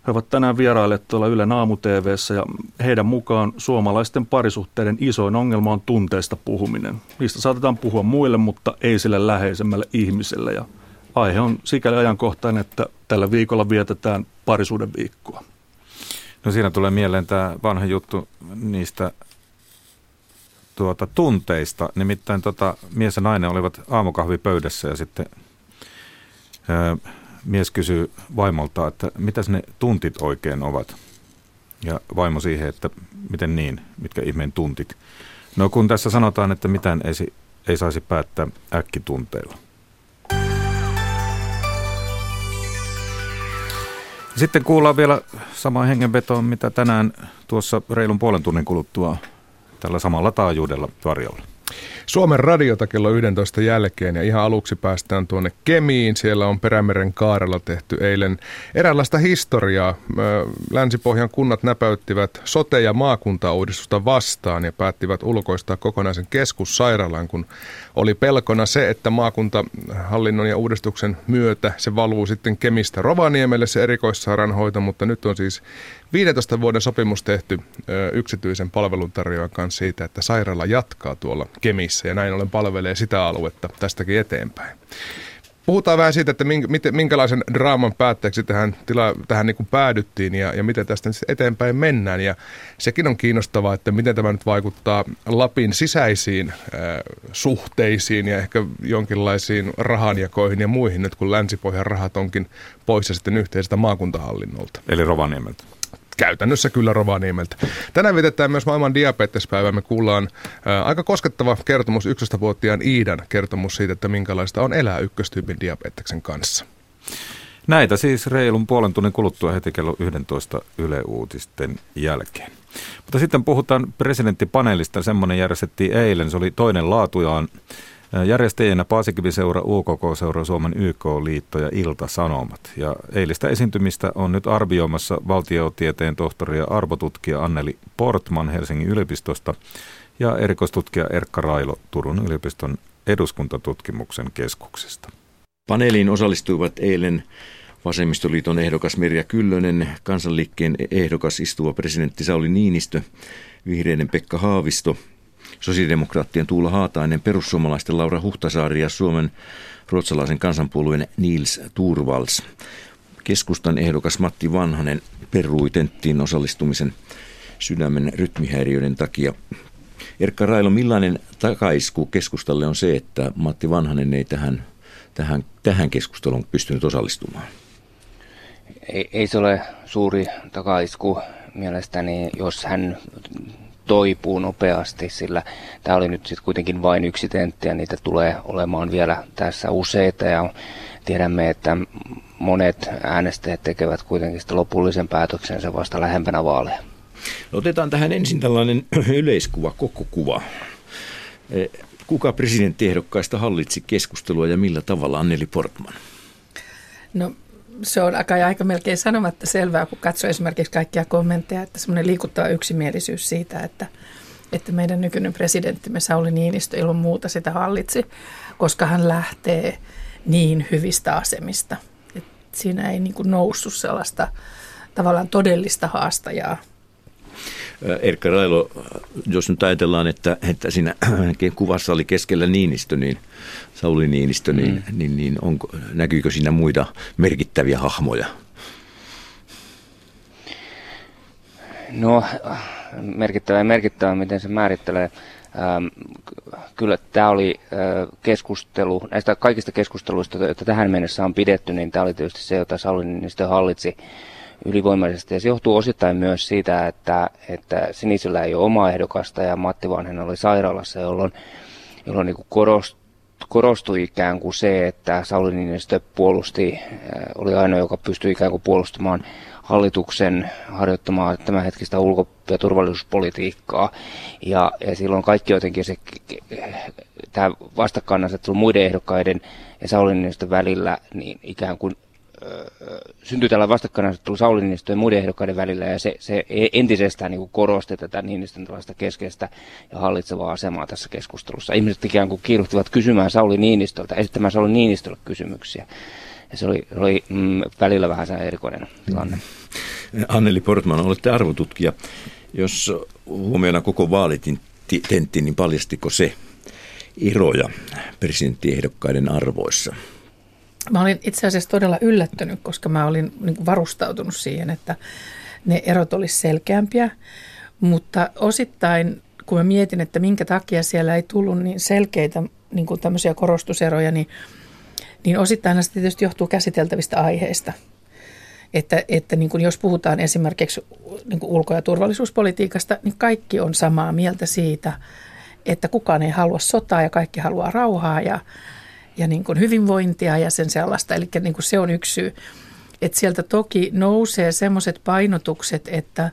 He ovat tänään vierailleet tuolla Yle Naamu TVssä ja heidän mukaan suomalaisten parisuhteiden isoin ongelma on tunteista puhuminen. Niistä saatetaan puhua muille, mutta ei sille läheisemmälle ihmiselle ja aihe on sikäli ajankohtainen, että tällä viikolla vietetään parisuuden viikkoa. No siinä tulee mieleen tämä vanha juttu niistä tuota, tunteista. Nimittäin tota, mies ja nainen olivat aamukahvipöydässä ja sitten ää, mies kysyy vaimolta, että mitäs ne tuntit oikein ovat. Ja vaimo siihen, että miten niin, mitkä ihmeen tuntit. No kun tässä sanotaan, että mitään ei, ei saisi päättää äkkitunteilla. Sitten kuullaan vielä sama hengenvetoon, mitä tänään tuossa reilun puolen tunnin kuluttua tällä samalla taajuudella tarjolla. Suomen radiota kello 11 jälkeen ja ihan aluksi päästään tuonne Kemiin. Siellä on Perämeren kaarella tehty eilen eräänlaista historiaa. Länsipohjan kunnat näpäyttivät sote- ja maakuntauudistusta vastaan ja päättivät ulkoistaa kokonaisen keskussairaalan, kun oli pelkona se, että maakuntahallinnon ja uudistuksen myötä se valuu sitten Kemistä Rovaniemelle se erikoissairaanhoito, mutta nyt on siis 15 vuoden sopimus tehty ö, yksityisen palveluntarjoajan kanssa siitä, että sairaala jatkaa tuolla Kemissä ja näin ollen palvelee sitä aluetta tästäkin eteenpäin. Puhutaan vähän siitä, että minkälaisen draaman päätteeksi tähän, tila, tähän niin kuin päädyttiin ja, ja miten tästä eteenpäin mennään. Ja sekin on kiinnostavaa, että miten tämä nyt vaikuttaa Lapin sisäisiin äh, suhteisiin ja ehkä jonkinlaisiin rahanjakoihin ja muihin, nyt kun Länsipohjan rahat onkin poissa sitten yhteisestä maakuntahallinnolta. Eli Rovaniemeltä käytännössä kyllä Rovaniemeltä. Tänään vietetään myös maailman diabetespäivä. Me kuullaan ää, aika koskettava kertomus 11-vuotiaan Iidan kertomus siitä, että minkälaista on elää ykköstyypin diabeteksen kanssa. Näitä siis reilun puolen tunnin kuluttua heti kello 11 Yle Uutisten jälkeen. Mutta sitten puhutaan presidenttipaneelista. Semmoinen järjestettiin eilen. Se oli toinen laatujaan. Järjestäjänä Paasikiviseura, UKK-seura, Suomen YK-liitto ja Ilta-Sanomat. Ja eilistä esiintymistä on nyt arvioimassa valtiotieteen tohtori ja arvotutkija Anneli Portman Helsingin yliopistosta ja erikoistutkija Erkka Railo Turun yliopiston eduskuntatutkimuksen keskuksesta. Paneeliin osallistuivat eilen Vasemmistoliiton ehdokas Merja Kyllönen, kansanliikkeen ehdokas istuva presidentti Sauli Niinistö, vihreiden Pekka Haavisto – sosiaalidemokraattien Tuula Haatainen, perussuomalaisten Laura Huhtasaari ja Suomen ruotsalaisen kansanpuolueen Niels Turvals. Keskustan ehdokas Matti Vanhanen perui tenttiin osallistumisen sydämen rytmihäiriöiden takia. Erkka Railo, millainen takaisku keskustalle on se, että Matti Vanhanen ei tähän, tähän, tähän keskusteluun pystynyt osallistumaan? Ei, ei se ole suuri takaisku mielestäni, jos hän toipuu nopeasti, sillä tämä oli nyt sitten kuitenkin vain yksi tentti ja niitä tulee olemaan vielä tässä useita ja tiedämme, että monet äänestäjät tekevät kuitenkin sitä lopullisen päätöksensä vasta lähempänä vaaleja. No otetaan tähän ensin tällainen yleiskuva, koko kuva. E, kuka presidenttiehdokkaista hallitsi keskustelua ja millä tavalla Anneli Portman? No se on aika, aika melkein sanomatta selvää, kun katsoo esimerkiksi kaikkia kommentteja, että semmoinen liikuttava yksimielisyys siitä, että, että meidän nykyinen presidenttimme Sauli Niinistö ilman muuta sitä hallitsi, koska hän lähtee niin hyvistä asemista. Et siinä ei niin noussut sellaista tavallaan todellista haastajaa Erkka Railo, jos nyt ajatellaan, että, että siinä kuvassa oli keskellä Niinistö, niin Sauli Niinistö, niin, mm. niin, niin onko, näkyykö siinä muita merkittäviä hahmoja? No, merkittävä ja merkittävä, miten se määrittelee. Ähm, kyllä tämä oli äh, keskustelu, näistä kaikista keskusteluista, joita tähän mennessä on pidetty, niin tämä oli tietysti se, jota Sauli Niinistö hallitsi ylivoimaisesti. Ja se johtuu osittain myös siitä, että, että Sinisellä ei ole omaa ehdokasta ja Matti Vanhen oli sairaalassa, jolloin, jolloin niin korost, korostui ikään kuin se, että Sauli Niinistö puolusti, äh, oli ainoa, joka pystyi ikään kuin puolustamaan hallituksen harjoittamaa tämänhetkistä ulko- ja turvallisuuspolitiikkaa. Ja, ja silloin kaikki jotenkin se tämä vastakkainasettelu muiden ehdokkaiden ja Sauli Niinistön välillä, niin ikään kuin syntyi tällä vastakkainasettelu Sauli Niinistön ja muiden ehdokkaiden välillä, ja se, se e, entisestään niin kuin korosti tätä Niinistön tällaista keskeistä ja hallitsevaa asemaa tässä keskustelussa. Ihmiset ikään kuin kiiruhtivat kysymään Sauli Niinistöltä, esittämään Sauli Niinistölle kysymyksiä. Ja se oli, oli mm, välillä vähän erikoinen tilanne. Anneli Portman, olette arvotutkija. Jos huomioina koko vaalitentti, niin paljastiko se eroja presidenttiehdokkaiden arvoissa? Mä olin itse asiassa todella yllättynyt, koska mä olin niin varustautunut siihen, että ne erot olisi selkeämpiä. Mutta osittain, kun mä mietin, että minkä takia siellä ei tullut niin selkeitä niin kuin tämmöisiä korostuseroja, niin, niin osittain se tietysti johtuu käsiteltävistä aiheista. Että, että niin kuin jos puhutaan esimerkiksi niin kuin ulko- ja turvallisuuspolitiikasta, niin kaikki on samaa mieltä siitä, että kukaan ei halua sotaa ja kaikki haluaa rauhaa ja, ja niin kuin hyvinvointia ja sen sellaista. Eli niin kuin se on yksi syy. Että sieltä toki nousee semmoiset painotukset, että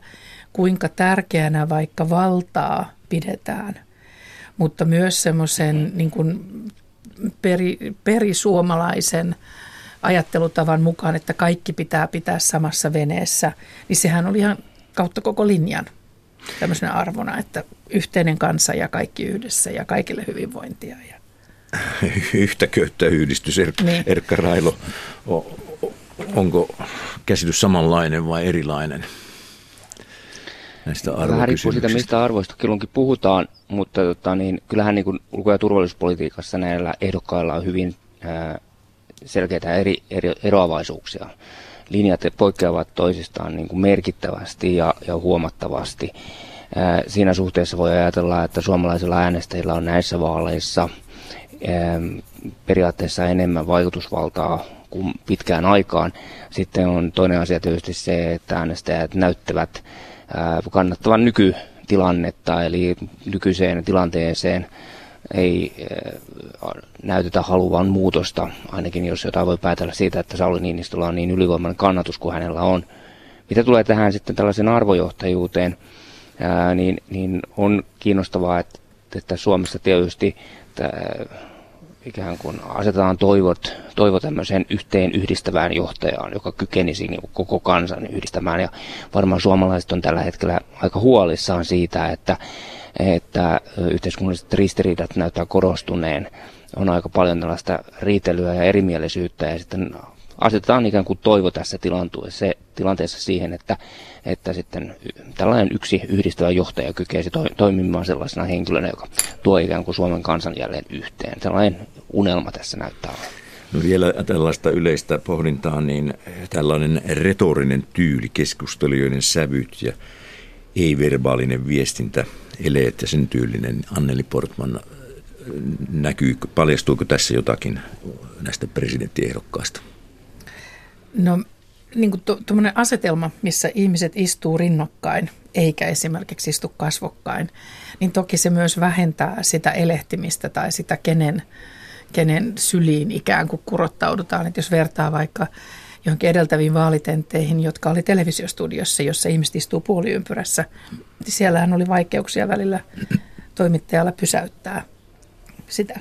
kuinka tärkeänä vaikka valtaa pidetään, mutta myös semmoisen niin kuin peri, perisuomalaisen ajattelutavan mukaan, että kaikki pitää pitää samassa veneessä, niin sehän oli ihan kautta koko linjan tämmöisenä arvona, että yhteinen kansa ja kaikki yhdessä ja kaikille hyvinvointia. Ja. Yhtä köyttä yhdistys, er- niin. Erkka Railo. Onko käsitys samanlainen vai erilainen? näistä Vähän riippuu siitä, mistä arvoista kilunkin puhutaan, mutta tota, niin, kyllähän niin kuin ulko- ja turvallisuuspolitiikassa näillä ehdokkailla on hyvin ää, selkeitä eri, eri, eroavaisuuksia. Linjat poikkeavat toisistaan niin kuin merkittävästi ja, ja huomattavasti. Ää, siinä suhteessa voi ajatella, että suomalaisilla äänestäjillä on näissä vaaleissa periaatteessa enemmän vaikutusvaltaa kuin pitkään aikaan. Sitten on toinen asia tietysti se, että äänestäjät näyttävät kannattavan nykytilannetta, eli nykyiseen tilanteeseen ei näytetä haluvan muutosta, ainakin jos jotain voi päätellä siitä, että Sauli Niinistöllä on niin ylivoimainen kannatus kuin hänellä on. Mitä tulee tähän sitten tällaisen arvojohtajuuteen, niin, niin on kiinnostavaa, että, että Suomessa tietysti ikään kuin asetetaan toivot, toivo tämmöiseen yhteen yhdistävään johtajaan, joka kykenisi niin koko kansan yhdistämään. Ja varmaan suomalaiset on tällä hetkellä aika huolissaan siitä, että, että yhteiskunnalliset ristiriidat näyttää korostuneen. On aika paljon tällaista riitelyä ja erimielisyyttä ja sitten asetetaan ikään kuin toivo tässä tilanteessa, tilanteessa siihen, että, että sitten tällainen yksi yhdistävä johtaja kykeisi to, toimimaan sellaisena henkilönä, joka tuo ikään kuin Suomen kansan jälleen yhteen. Tällainen unelma tässä näyttää olevan. No vielä tällaista yleistä pohdintaa, niin tällainen retorinen tyyli, keskustelijoiden sävyt ja ei-verbaalinen viestintä, eleet ja sen tyylinen Anneli Portman, näkyy, paljastuuko tässä jotakin näistä presidenttiehdokkaista? No niin kuin tuommoinen asetelma, missä ihmiset istuu rinnakkain, eikä esimerkiksi istu kasvokkain, niin toki se myös vähentää sitä elehtimistä tai sitä, kenen, kenen syliin ikään kuin kurottaudutaan. Että jos vertaa vaikka johonkin edeltäviin vaalitentteihin, jotka oli televisiostudiossa, jossa ihmiset istuu puoliympyrässä, niin siellähän oli vaikeuksia välillä toimittajalla pysäyttää sitä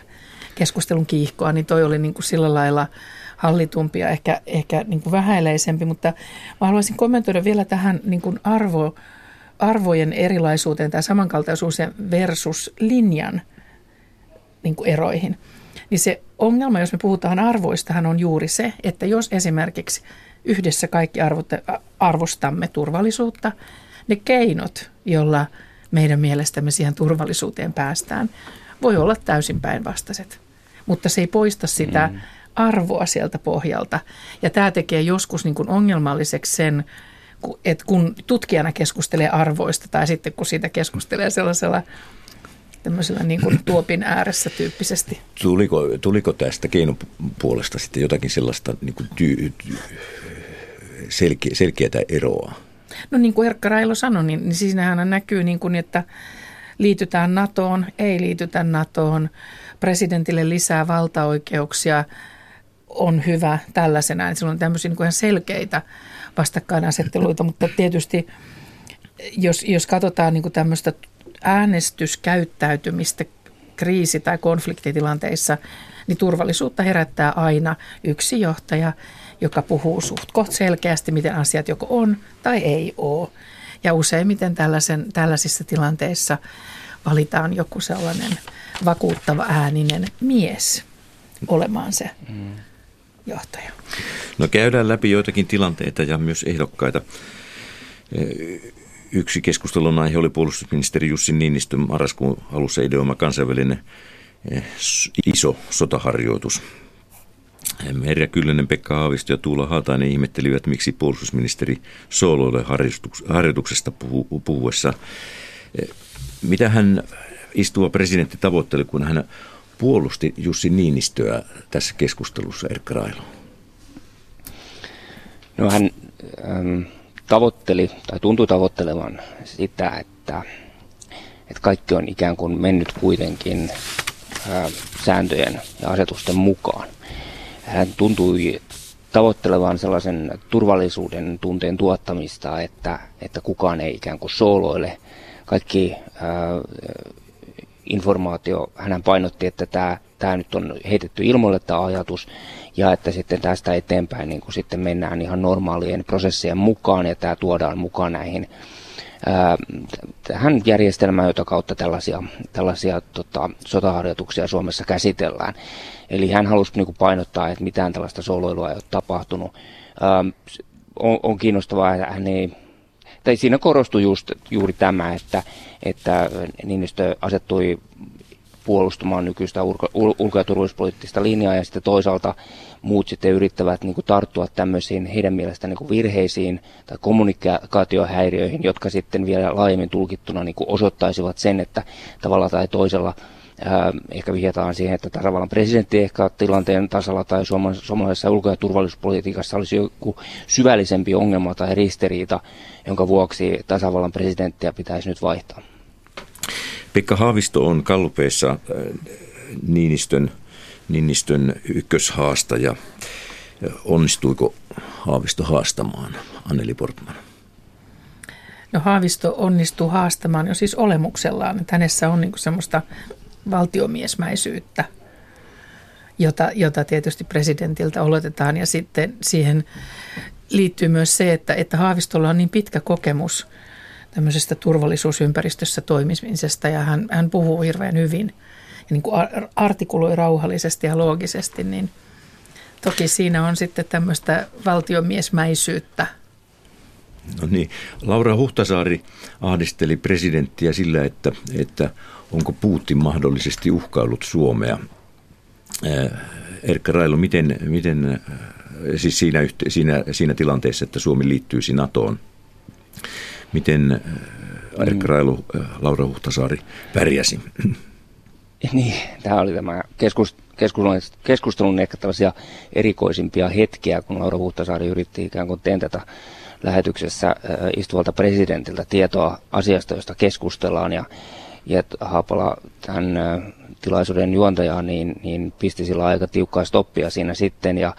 keskustelun kiihkoa, niin toi oli niin kuin sillä lailla – hallitumpi ja ehkä, ehkä niin kuin vähäileisempi, mutta mä haluaisin kommentoida vielä tähän niin kuin arvo, arvojen erilaisuuteen tai samankaltaisuuteen versus linjan niin kuin eroihin. Niin se ongelma, jos me puhutaan arvoistahan on juuri se, että jos esimerkiksi yhdessä kaikki arvostamme turvallisuutta, ne keinot, jolla meidän mielestämme siihen turvallisuuteen päästään, voi olla täysin päinvastaiset. Mutta se ei poista sitä mm arvoa sieltä pohjalta. Ja tämä tekee joskus niin kuin ongelmalliseksi sen, että kun tutkijana keskustelee arvoista tai sitten kun siitä keskustelee sellaisella tämmöisellä niin kuin tuopin ääressä tyyppisesti. Tuliko, tuliko tästä keinopuolesta sitten jotakin sellaista niin kuin ty, ty, selkeä, selkeää eroa? No niin kuin Erkka Railo sanoi, niin, niin siinähän näkyy niin kuin, että liitytään NATOon, ei liitytä NATOon, presidentille lisää valtaoikeuksia – on hyvä tällaisena. Että on tämmöisiä niin selkeitä vastakkainasetteluita, mutta tietysti jos, jos katsotaan niin tämmöistä äänestyskäyttäytymistä kriisi- tai konfliktitilanteissa, niin turvallisuutta herättää aina yksi johtaja, joka puhuu suht koht selkeästi, miten asiat joko on tai ei ole. Ja useimmiten tällaisen, tällaisissa tilanteissa valitaan joku sellainen vakuuttava ääninen mies olemaan se mm. Johtaja. No käydään läpi joitakin tilanteita ja myös ehdokkaita. Yksi keskustelun aihe oli puolustusministeri Jussi Niinistön marraskuun alussa ideoima kansainvälinen iso sotaharjoitus. Merja Kyllönen, Pekka Haavisto ja Tuula Haatainen ihmettelivät, miksi puolustusministeri sooloille harjoituksesta puhuessa. Mitä hän istuva presidentti tavoitteli, kun hän puolusti Jussi Niinistöä tässä keskustelussa, Erkka Railo? No hän ähm, tavoitteli tai tuntui tavoittelevan sitä, että, että kaikki on ikään kuin mennyt kuitenkin äh, sääntöjen ja asetusten mukaan. Hän tuntui tavoittelevan sellaisen turvallisuuden tunteen tuottamista, että, että kukaan ei ikään kuin sooloile. Kaikki äh, informaatio, hän painotti, että tämä, tämä nyt on heitetty ilmoille tämä ajatus, ja että sitten tästä eteenpäin niin kuin sitten mennään ihan normaalien prosessien mukaan, ja tämä tuodaan mukaan näihin tähän järjestelmään, jota kautta tällaisia, tällaisia tota, sotaharjoituksia Suomessa käsitellään. Eli hän halusi niin kuin painottaa, että mitään tällaista soloilua ei ole tapahtunut. Ähm, on, on kiinnostavaa, että hän ei tai siinä korostui just, juuri tämä, että, että Niinistö asettui puolustamaan nykyistä ulko- ulko- ja turvallisuuspoliittista linjaa ja sitten toisaalta muut sitten yrittävät niin kuin tarttua tämmöisiin heidän mielestään niin virheisiin tai kommunikaatiohäiriöihin, jotka sitten vielä laajemmin tulkittuna niin kuin osoittaisivat sen, että tavalla tai toisella ehkä vihjataan siihen, että tasavallan presidentti ehkä tilanteen tasalla tai suomalaisessa ulko- ja turvallisuuspolitiikassa olisi joku syvällisempi ongelma tai ristiriita, jonka vuoksi tasavallan presidenttiä pitäisi nyt vaihtaa. Pekka Haavisto on kallupeissa Niinistön Ninnistön ykköshaastaja. Onnistuiko Haavisto haastamaan Anneli Portman? No Haavisto onnistuu haastamaan jo siis olemuksellaan. Että hänessä on niin semmoista valtiomiesmäisyyttä, jota, jota tietysti presidentiltä oletetaan. Ja sitten siihen liittyy myös se, että, että Haavistolla on niin pitkä kokemus tämmöisestä turvallisuusympäristössä toimimisesta ja hän, hän puhuu hirveän hyvin – ja niin kuin artikuloi rauhallisesti ja loogisesti, niin toki siinä on sitten tämmöistä valtiomiesmäisyyttä. No niin, Laura Huhtasaari ahdisteli presidenttiä sillä, että, että onko Putin mahdollisesti uhkaillut Suomea. Erkka Railo, miten, miten siis siinä, siinä, siinä tilanteessa, että Suomi liittyisi NATOon, miten Erkka Railo, Laura Huhtasaari pärjäsi? Niin, tämä oli tämä keskus, keskustelun, keskustelun ehkä tällaisia erikoisimpia hetkiä, kun Laura Huhtasaari yritti ikään kuin tentata lähetyksessä istuvalta presidentiltä tietoa asiasta, josta keskustellaan. Ja, ja Haapala tämän tilaisuuden juontajaa niin, niin pisti sillä aika tiukkaa stoppia siinä sitten. Ja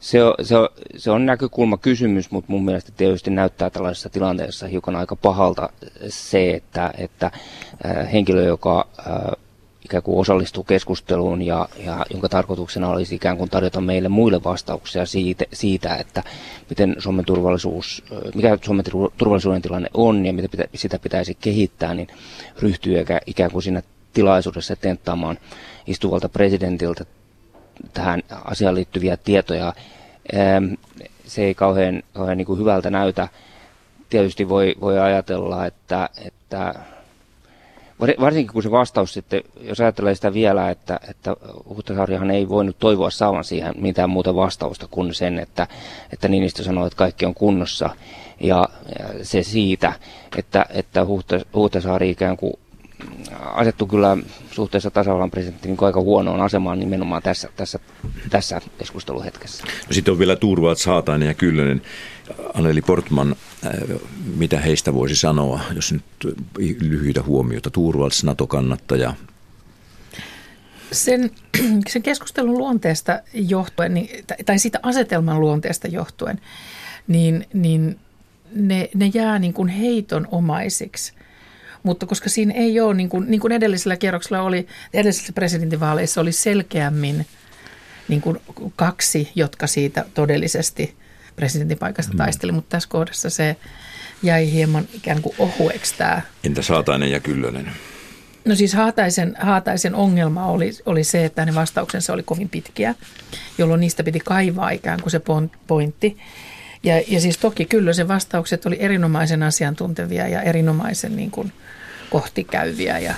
se on, se, on, se on näkökulma kysymys, mutta mun mielestä tietysti näyttää tällaisessa tilanteessa hiukan aika pahalta se, että, että henkilö, joka ikään kuin osallistuu keskusteluun ja, ja jonka tarkoituksena olisi ikään kuin tarjota meille muille vastauksia siitä, siitä että miten Suomen turvallisuus, mikä Suomen turvallisuuden tilanne on ja miten pitä, sitä pitäisi kehittää, niin ryhtyy ikään kuin siinä tilaisuudessa tenttaamaan istuvalta presidentiltä tähän asiaan liittyviä tietoja. Se ei kauhean, kauhean niin kuin hyvältä näytä. Tietysti voi, voi ajatella, että, että Varsinkin kun se vastaus sitten, jos ajattelee sitä vielä, että, että Huhtasaarihan ei voinut toivoa saavan siihen mitään muuta vastausta kuin sen, että, että Niinistö sanoi, että kaikki on kunnossa. Ja, se siitä, että, että Huhtasaari ikään kuin asettu kyllä suhteessa tasavallan presidenttiin niin aika huonoon asemaan nimenomaan tässä, tässä, tässä keskusteluhetkessä. No sitten on vielä Turvalts, Haatainen ja Kyllönen. Anneli Portman, äh, mitä heistä voisi sanoa, jos nyt lyhyitä huomioita. Turvalts, NATO-kannattaja. Sen, sen keskustelun luonteesta johtuen, niin, tai siitä asetelman luonteesta johtuen, niin, niin ne, ne jää niin kuin heitonomaisiksi – Mutta koska siinä ei ole, niin kuin, niin kuin edellisellä kierroksella oli, edellisessä presidentinvaaleissa oli selkeämmin niin kuin kaksi, jotka siitä todellisesti presidentinpaikasta mm. taisteli, mutta tässä kohdassa se jäi hieman ikään kuin ohueksi tämä. Entä Saatainen ja Kyllönen? No siis Haataisen, Haataisen ongelma oli, oli se, että hänen vastauksensa oli kovin pitkiä, jolloin niistä piti kaivaa ikään kuin se pointti. Ja, ja siis toki kyllä se vastaukset oli erinomaisen asiantuntevia ja erinomaisen niin kuin kohtikäyviä ja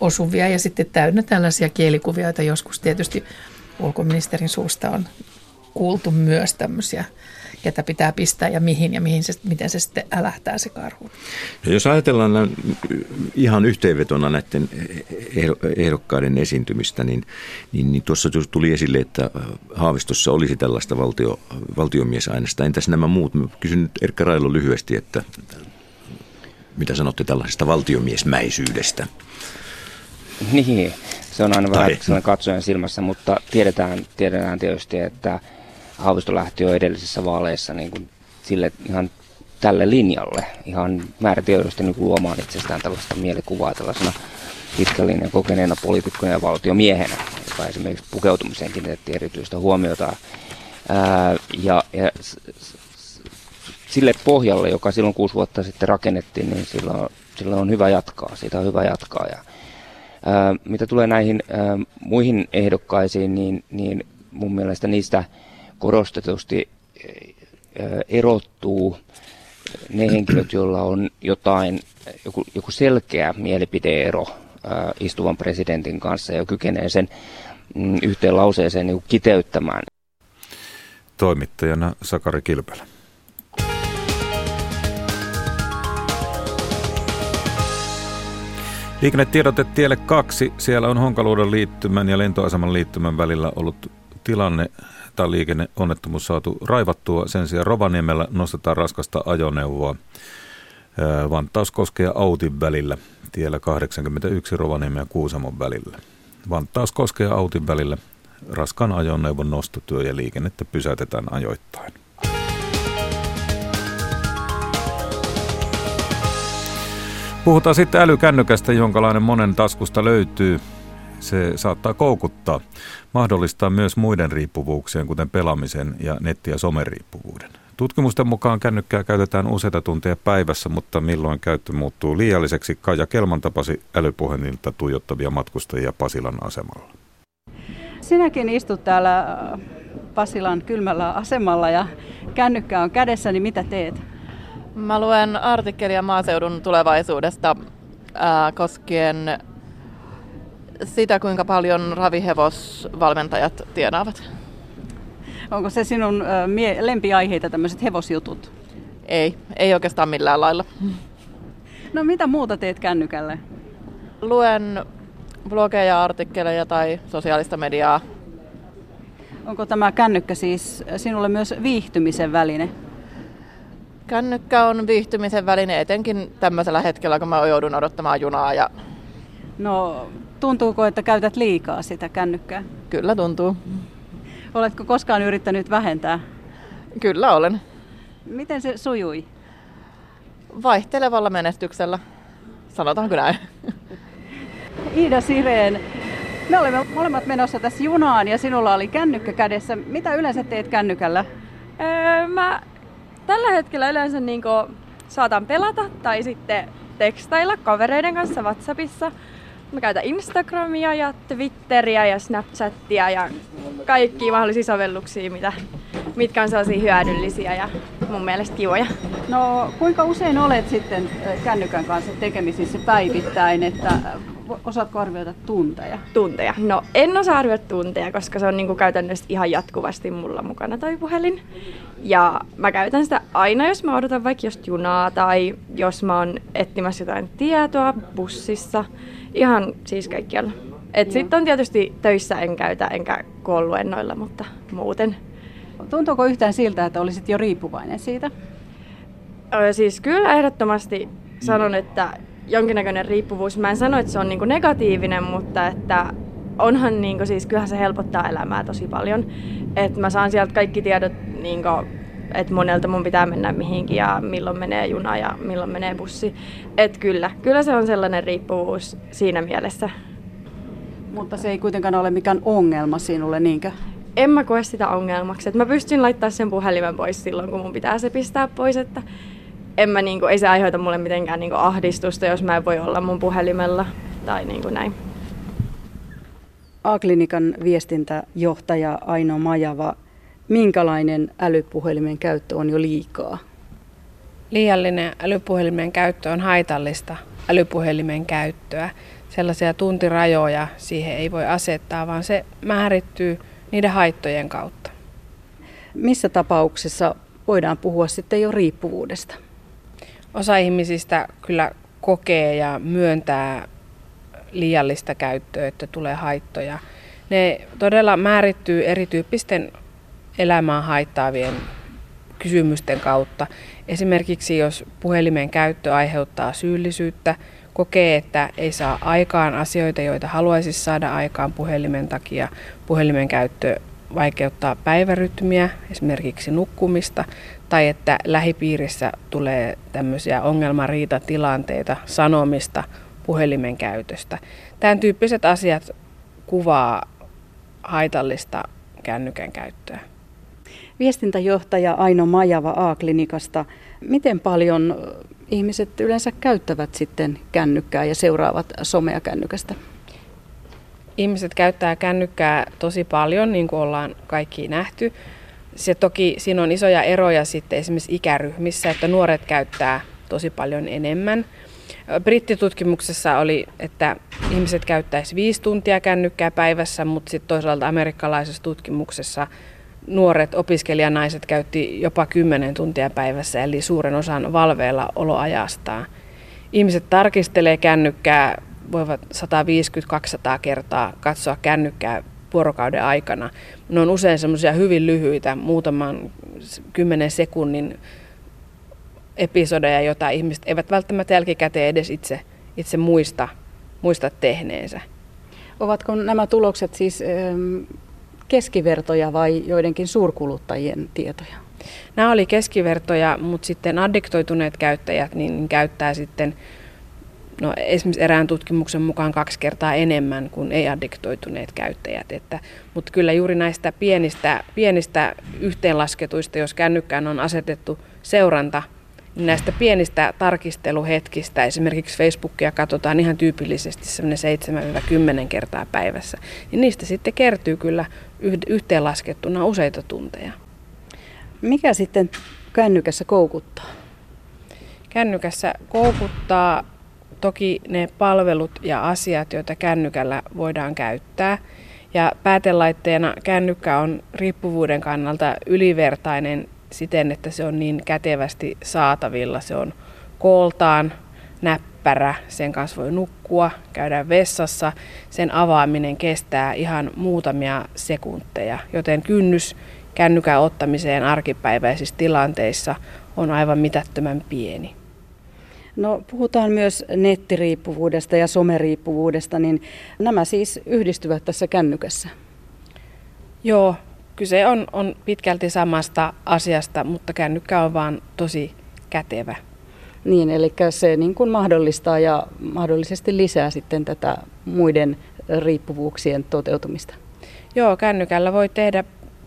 osuvia ja sitten täynnä tällaisia kielikuvia, joita joskus tietysti ulkoministerin suusta on kuultu myös tämmöisiä ketä pitää pistää ja mihin ja mihin se, miten se sitten älähtää se karhu. No jos ajatellaan ihan yhteenvetona näiden ehdokkaiden esiintymistä, niin, niin, niin tuossa tuli esille, että Haavistossa olisi tällaista valtio, valtiomiesaineesta. Entäs nämä muut? Kysyn nyt Erkka Railo lyhyesti, että mitä sanotte tällaisesta valtiomiesmäisyydestä? Niin, se on aina vähän katsojan silmässä, mutta tiedetään, tiedetään tietysti, että Haavisto lähti jo edellisissä vaaleissa niin kuin sille ihan tälle linjalle, ihan määrätietoisesti niin luomaan itsestään tällaista mielikuvaa tällaisena pitkän ja kokeneena poliitikkona ja valtiomiehenä, joka esimerkiksi pukeutumiseen kiinnitettiin erityistä huomiota. Ää, ja, ja sille pohjalle, joka silloin kuusi vuotta sitten rakennettiin, niin silloin, silloin on hyvä jatkaa, siitä on hyvä jatkaa. Ja, ää, mitä tulee näihin ää, muihin ehdokkaisiin, niin, niin mun mielestä niistä korostetusti erottuu ne henkilöt, joilla on jotain, joku, joku selkeä mielipideero istuvan presidentin kanssa ja kykenee sen mm, yhteen lauseeseen niin kiteyttämään. Toimittajana Sakari Kilpelä. Liikennetiedote tielle kaksi. Siellä on Honkaluodon liittymän ja lentoaseman liittymän välillä ollut tilanne tai liikenneonnettomuus saatu raivattua. Sen sijaan Rovaniemellä nostetaan raskasta ajoneuvoa. Vantaus koskee Autin välillä, tiellä 81 Rovaniemen ja Kuusamon välillä. Vantaus koskee Autin välillä. Raskaan ajoneuvon nostotyö ja liikennettä pysäytetään ajoittain. Puhutaan sitten älykännykästä, jonkalainen monen taskusta löytyy. Se saattaa koukuttaa, mahdollistaa myös muiden riippuvuuksien, kuten pelaamisen ja netti- ja someriippuvuuden. Tutkimusten mukaan kännykkää käytetään useita tunteja päivässä, mutta milloin käyttö muuttuu liialliseksi, Kaja Kelman tapasi älypuhelinta tuijottavia matkustajia Pasilan asemalla. Sinäkin istut täällä äh, Pasilan kylmällä asemalla ja kännykkä on kädessä, niin mitä teet? Mä luen artikkelia maaseudun tulevaisuudesta ää, koskien sitä, kuinka paljon ravihevosvalmentajat tienaavat. Onko se sinun mie- lempiaiheita, tämmöiset hevosjutut? Ei, ei oikeastaan millään lailla. No mitä muuta teet kännykälle? Luen blogeja, artikkeleja tai sosiaalista mediaa. Onko tämä kännykkä siis sinulle myös viihtymisen väline? Kännykkä on viihtymisen väline etenkin tämmöisellä hetkellä, kun mä joudun odottamaan junaa. Ja... No Tuntuuko, että käytät liikaa sitä kännykkää? Kyllä tuntuu. Oletko koskaan yrittänyt vähentää? Kyllä olen. Miten se sujui? Vaihtelevalla menestyksellä, sanotaanko näin. Iida Sireen, me olemme molemmat menossa tässä junaan ja sinulla oli kännykkä kädessä. Mitä yleensä teet kännykällä? Öö, mä tällä hetkellä yleensä niin saatan pelata tai sitten tekstailla kavereiden kanssa WhatsAppissa. Mä käytän Instagramia ja Twitteriä ja Snapchatia ja kaikki mahdollisia sovelluksia, mitä, mitkä on sellaisia hyödyllisiä ja mun mielestä kivoja. No kuinka usein olet sitten kännykän kanssa tekemisissä päivittäin, että osaatko arvioida tunteja? Tunteja. No en osaa arvioida tunteja, koska se on niin kuin käytännössä ihan jatkuvasti mulla mukana toi puhelin. Ja mä käytän sitä aina, jos mä odotan vaikka just junaa tai jos mä oon etsimässä jotain tietoa bussissa ihan siis kaikkialla. Et sitten on tietysti töissä en käytä, enkä kouluennoilla, mutta muuten. Tuntuuko yhtään siltä, että olisit jo riippuvainen siitä? Siis kyllä ehdottomasti sanon, että jonkinnäköinen riippuvuus. Mä en sano, että se on niinku negatiivinen, mutta että onhan niinku, siis kyllähän se helpottaa elämää tosi paljon. Että mä saan sieltä kaikki tiedot niinku, että monelta mun pitää mennä mihinkin ja milloin menee juna ja milloin menee bussi. Että kyllä, kyllä se on sellainen riippuvuus siinä mielessä. Mutta se ei kuitenkaan ole mikään ongelma sinulle, niinkö? En mä koe sitä ongelmaksi. Että mä pystyn laittamaan sen puhelimen pois silloin, kun mun pitää se pistää pois. Että en mä, niinku, ei se aiheuta mulle mitenkään niinku ahdistusta, jos mä en voi olla mun puhelimella tai niinku näin. A-klinikan viestintäjohtaja Aino Majava, minkälainen älypuhelimen käyttö on jo liikaa? Liiallinen älypuhelimen käyttö on haitallista älypuhelimen käyttöä. Sellaisia tuntirajoja siihen ei voi asettaa, vaan se määrittyy niiden haittojen kautta. Missä tapauksessa voidaan puhua sitten jo riippuvuudesta? Osa ihmisistä kyllä kokee ja myöntää liiallista käyttöä, että tulee haittoja. Ne todella määrittyy erityyppisten elämää haittaavien kysymysten kautta. Esimerkiksi jos puhelimen käyttö aiheuttaa syyllisyyttä, kokee, että ei saa aikaan asioita, joita haluaisi saada aikaan puhelimen takia. Puhelimen käyttö vaikeuttaa päivärytmiä, esimerkiksi nukkumista, tai että lähipiirissä tulee tämmöisiä ongelmariitatilanteita, sanomista puhelimen käytöstä. Tämän tyyppiset asiat kuvaa haitallista kännykän käyttöä. Viestintäjohtaja Aino Majava A-klinikasta. Miten paljon ihmiset yleensä käyttävät sitten kännykkää ja seuraavat somea kännykästä? Ihmiset käyttää kännykkää tosi paljon, niin kuin ollaan kaikki nähty. Se toki siinä on isoja eroja sitten esimerkiksi ikäryhmissä, että nuoret käyttää tosi paljon enemmän. Brittitutkimuksessa oli, että ihmiset käyttäisi viisi tuntia kännykkää päivässä, mutta sitten toisaalta amerikkalaisessa tutkimuksessa nuoret opiskelijanaiset käytti jopa 10 tuntia päivässä, eli suuren osan valveilla oloajastaan. Ihmiset tarkistelee kännykkää, voivat 150-200 kertaa katsoa kännykkää vuorokauden aikana. Ne on usein semmoisia hyvin lyhyitä, muutaman kymmenen sekunnin episodeja, joita ihmiset eivät välttämättä jälkikäteen edes itse, itse muista, muista tehneensä. Ovatko nämä tulokset siis keskivertoja vai joidenkin suurkuluttajien tietoja? Nämä oli keskivertoja, mutta sitten addiktoituneet käyttäjät niin käyttää sitten no, esimerkiksi erään tutkimuksen mukaan kaksi kertaa enemmän kuin ei-addiktoituneet käyttäjät. Että, mutta kyllä juuri näistä pienistä, pienistä yhteenlasketuista, jos kännykkään on asetettu seuranta, näistä pienistä tarkisteluhetkistä, esimerkiksi Facebookia katsotaan ihan tyypillisesti 7-10 kertaa päivässä, niin niistä sitten kertyy kyllä yhteenlaskettuna useita tunteja. Mikä sitten kännykässä koukuttaa? Kännykässä koukuttaa toki ne palvelut ja asiat, joita kännykällä voidaan käyttää. Ja päätelaitteena kännykkä on riippuvuuden kannalta ylivertainen siten, että se on niin kätevästi saatavilla. Se on kooltaan näppärä, sen kanssa voi nukkua, käydä vessassa. Sen avaaminen kestää ihan muutamia sekunteja, joten kynnys kännykän ottamiseen arkipäiväisissä tilanteissa on aivan mitättömän pieni. No, puhutaan myös nettiriippuvuudesta ja someriippuvuudesta, niin nämä siis yhdistyvät tässä kännykässä. Joo, kyse on, on pitkälti samasta asiasta, mutta kännykkä on vaan tosi kätevä. Niin, eli se niin kuin mahdollistaa ja mahdollisesti lisää sitten tätä muiden riippuvuuksien toteutumista. Joo, kännykällä voi tehdä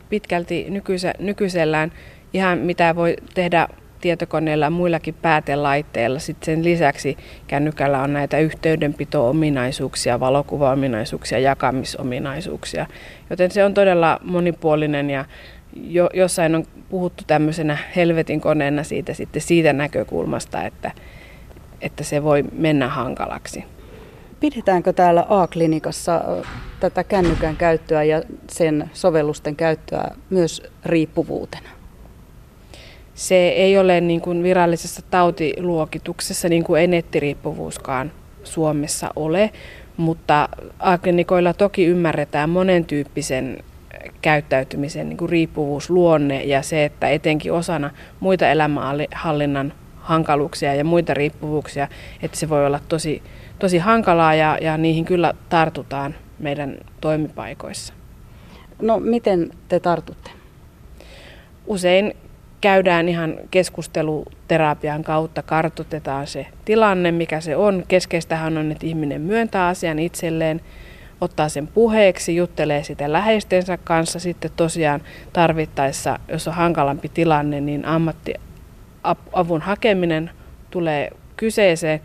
pitkälti nykyise, nykyisellään ihan mitä voi tehdä tietokoneilla ja muillakin päätelaitteilla. Sitten sen lisäksi kännykällä on näitä yhteydenpito-ominaisuuksia, valokuvaominaisuuksia, jakamisominaisuuksia. Joten se on todella monipuolinen ja jo, jossain on puhuttu tämmöisenä helvetin koneena siitä, sitten siitä näkökulmasta, että, että se voi mennä hankalaksi. Pidetäänkö täällä A-klinikassa tätä kännykän käyttöä ja sen sovellusten käyttöä myös riippuvuutena? Se ei ole niin kuin virallisessa tautiluokituksessa, niin kuin ei nettiriippuvuuskaan Suomessa ole, mutta A-klinikoilla toki ymmärretään monentyyppisen käyttäytymisen niin kuin riippuvuusluonne ja se, että etenkin osana muita elämänhallinnan hankaluuksia ja muita riippuvuuksia, että se voi olla tosi, tosi hankalaa ja, ja niihin kyllä tartutaan meidän toimipaikoissa. No miten te tartutte? Usein käydään ihan keskusteluterapian kautta, kartoitetaan se tilanne, mikä se on. Keskeistähän on, että ihminen myöntää asian itselleen, ottaa sen puheeksi, juttelee sitä läheistensä kanssa. Sitten tosiaan tarvittaessa, jos on hankalampi tilanne, niin ammattiavun hakeminen tulee kyseeseen.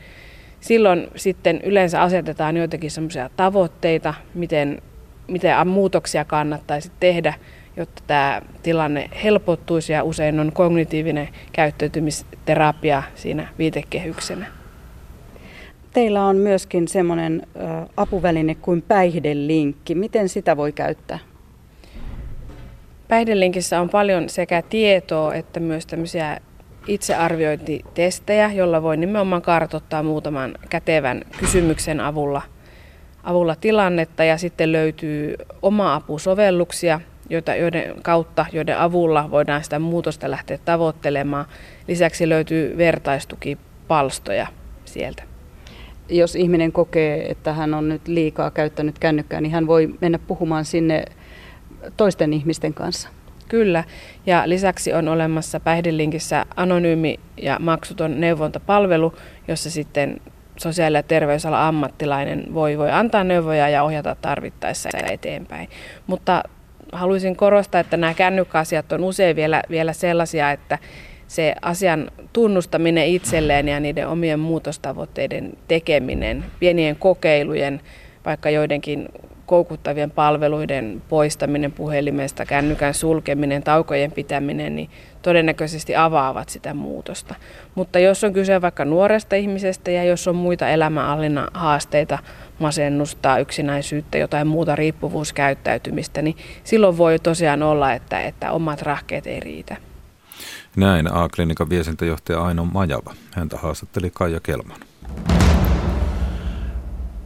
Silloin sitten yleensä asetetaan joitakin semmoisia tavoitteita, miten, miten muutoksia kannattaisi tehdä – jotta tämä tilanne helpottuisi ja usein on kognitiivinen käyttäytymisterapia siinä viitekehyksenä. Teillä on myöskin semmoinen apuväline kuin päihdelinkki. Miten sitä voi käyttää? Päihdelinkissä on paljon sekä tietoa että myös tämmöisiä itsearviointitestejä, jolla voi nimenomaan kartoittaa muutaman kätevän kysymyksen avulla, avulla tilannetta ja sitten löytyy oma-apusovelluksia, joita, joiden kautta, joiden avulla voidaan sitä muutosta lähteä tavoittelemaan. Lisäksi löytyy vertaistukipalstoja sieltä. Jos ihminen kokee, että hän on nyt liikaa käyttänyt kännykkää, niin hän voi mennä puhumaan sinne toisten ihmisten kanssa. Kyllä, ja lisäksi on olemassa päihdelinkissä anonyymi ja maksuton neuvontapalvelu, jossa sitten sosiaali- ja terveysalan ammattilainen voi, voi antaa neuvoja ja ohjata tarvittaessa eteenpäin. Mutta haluaisin korostaa, että nämä kännykkäasiat on usein vielä, vielä sellaisia, että se asian tunnustaminen itselleen ja niiden omien muutostavoitteiden tekeminen, pienien kokeilujen, vaikka joidenkin koukuttavien palveluiden poistaminen puhelimesta, kännykän sulkeminen, taukojen pitäminen, niin todennäköisesti avaavat sitä muutosta. Mutta jos on kyse vaikka nuoresta ihmisestä ja jos on muita elämänallinnan haasteita, masennusta, yksinäisyyttä, jotain muuta riippuvuuskäyttäytymistä, niin silloin voi tosiaan olla, että, että omat rahkeet ei riitä. Näin A-klinikan viestintäjohtaja Aino Majava. Häntä haastatteli Kaija Kelman.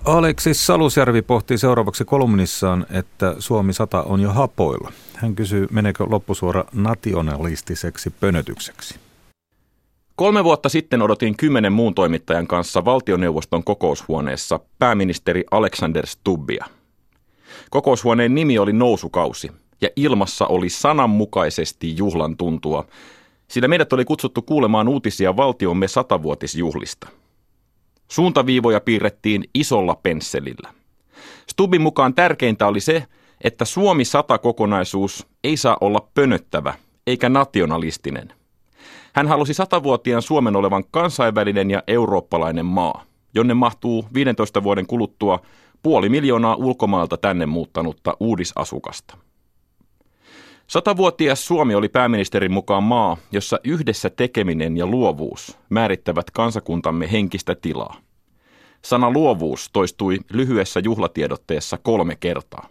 Aleksis Salusjärvi pohtii seuraavaksi kolumnissaan, että Suomi 100 on jo hapoilla. Hän kysyy, meneekö loppusuora nationalistiseksi pönötykseksi. Kolme vuotta sitten odotin kymmenen muun toimittajan kanssa valtioneuvoston kokoushuoneessa pääministeri Alexander Stubbia. Kokoushuoneen nimi oli Nousukausi ja ilmassa oli sananmukaisesti juhlan tuntua, sillä meidät oli kutsuttu kuulemaan uutisia valtiomme satavuotisjuhlista. Suuntaviivoja piirrettiin isolla pensselillä. Stubbin mukaan tärkeintä oli se, että Suomi 100 kokonaisuus ei saa olla pönöttävä eikä nationalistinen – hän halusi satavuotiaan Suomen olevan kansainvälinen ja eurooppalainen maa, jonne mahtuu 15 vuoden kuluttua puoli miljoonaa ulkomailta tänne muuttanutta uudisasukasta. Satavuotias Suomi oli pääministerin mukaan maa, jossa yhdessä tekeminen ja luovuus määrittävät kansakuntamme henkistä tilaa. Sana luovuus toistui lyhyessä juhlatiedotteessa kolme kertaa.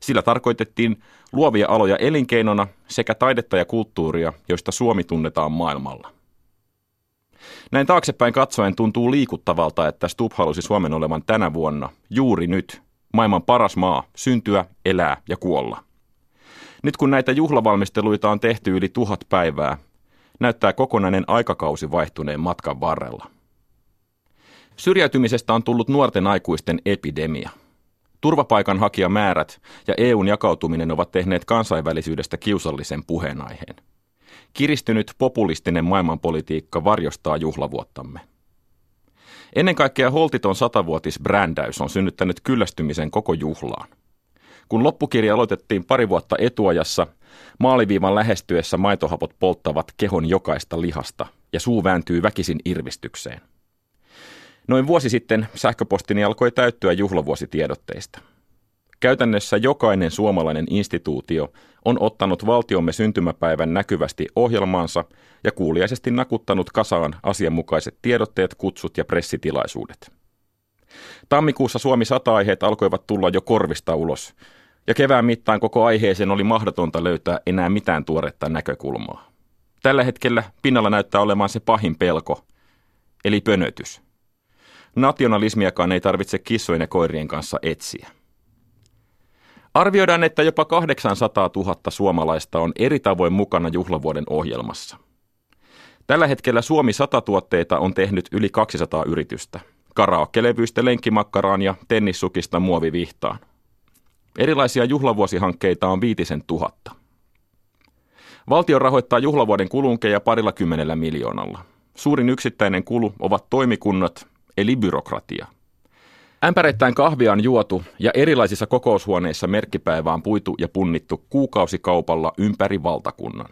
Sillä tarkoitettiin luovia aloja elinkeinona sekä taidetta ja kulttuuria, joista Suomi tunnetaan maailmalla. Näin taaksepäin katsoen tuntuu liikuttavalta, että Stub halusi Suomen olevan tänä vuonna, juuri nyt, maailman paras maa, syntyä, elää ja kuolla. Nyt kun näitä juhlavalmisteluita on tehty yli tuhat päivää, näyttää kokonainen aikakausi vaihtuneen matkan varrella. Syrjäytymisestä on tullut nuorten aikuisten epidemia – Turvapaikanhakijamäärät ja EUn jakautuminen ovat tehneet kansainvälisyydestä kiusallisen puheenaiheen. Kiristynyt populistinen maailmanpolitiikka varjostaa juhlavuottamme. Ennen kaikkea holtiton satavuotisbrändäys on synnyttänyt kyllästymisen koko juhlaan. Kun loppukirja aloitettiin pari vuotta etuajassa, maaliviivan lähestyessä maitohapot polttavat kehon jokaista lihasta ja suu vääntyy väkisin irvistykseen. Noin vuosi sitten sähköpostini alkoi täyttyä juhlavuositiedotteista. Käytännössä jokainen suomalainen instituutio on ottanut valtiomme syntymäpäivän näkyvästi ohjelmaansa ja kuuliaisesti nakuttanut kasaan asianmukaiset tiedotteet, kutsut ja pressitilaisuudet. Tammikuussa Suomi 100-aiheet alkoivat tulla jo korvista ulos, ja kevään mittaan koko aiheeseen oli mahdotonta löytää enää mitään tuoretta näkökulmaa. Tällä hetkellä pinnalla näyttää olemaan se pahin pelko, eli pönötys – Nationalismiakaan ei tarvitse kissojen ja koirien kanssa etsiä. Arvioidaan, että jopa 800 000 suomalaista on eri tavoin mukana juhlavuoden ohjelmassa. Tällä hetkellä Suomi 100 tuotteita on tehnyt yli 200 yritystä. Karaoke-levyistä lenkkimakkaraan ja tennissukista muovivihtaan. Erilaisia juhlavuosihankkeita on viitisen tuhatta. Valtio rahoittaa juhlavuoden kulunkeja parilla kymmenellä miljoonalla. Suurin yksittäinen kulu ovat toimikunnat, eli byrokratia. Ämpäreittäin kahvia on juotu ja erilaisissa kokoushuoneissa merkkipäivää on puitu ja punnittu kuukausikaupalla ympäri valtakunnan.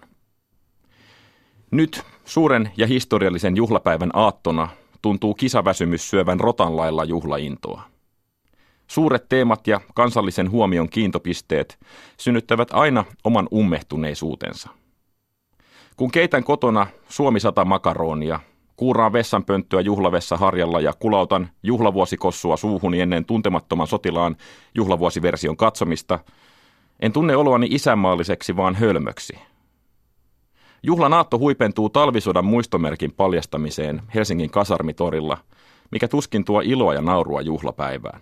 Nyt suuren ja historiallisen juhlapäivän aattona tuntuu kisaväsymys syövän rotan lailla juhlaintoa. Suuret teemat ja kansallisen huomion kiintopisteet synnyttävät aina oman ummehtuneisuutensa. Kun keitän kotona Suomi sata makaronia, kuuraan vessanpönttöä juhlavessa harjalla ja kulautan juhlavuosikossua suuhuni ennen tuntemattoman sotilaan juhlavuosiversion katsomista, en tunne oloani isänmaalliseksi, vaan hölmöksi. Juhlanaatto huipentuu talvisodan muistomerkin paljastamiseen Helsingin kasarmitorilla, mikä tuskin tuo iloa ja naurua juhlapäivään.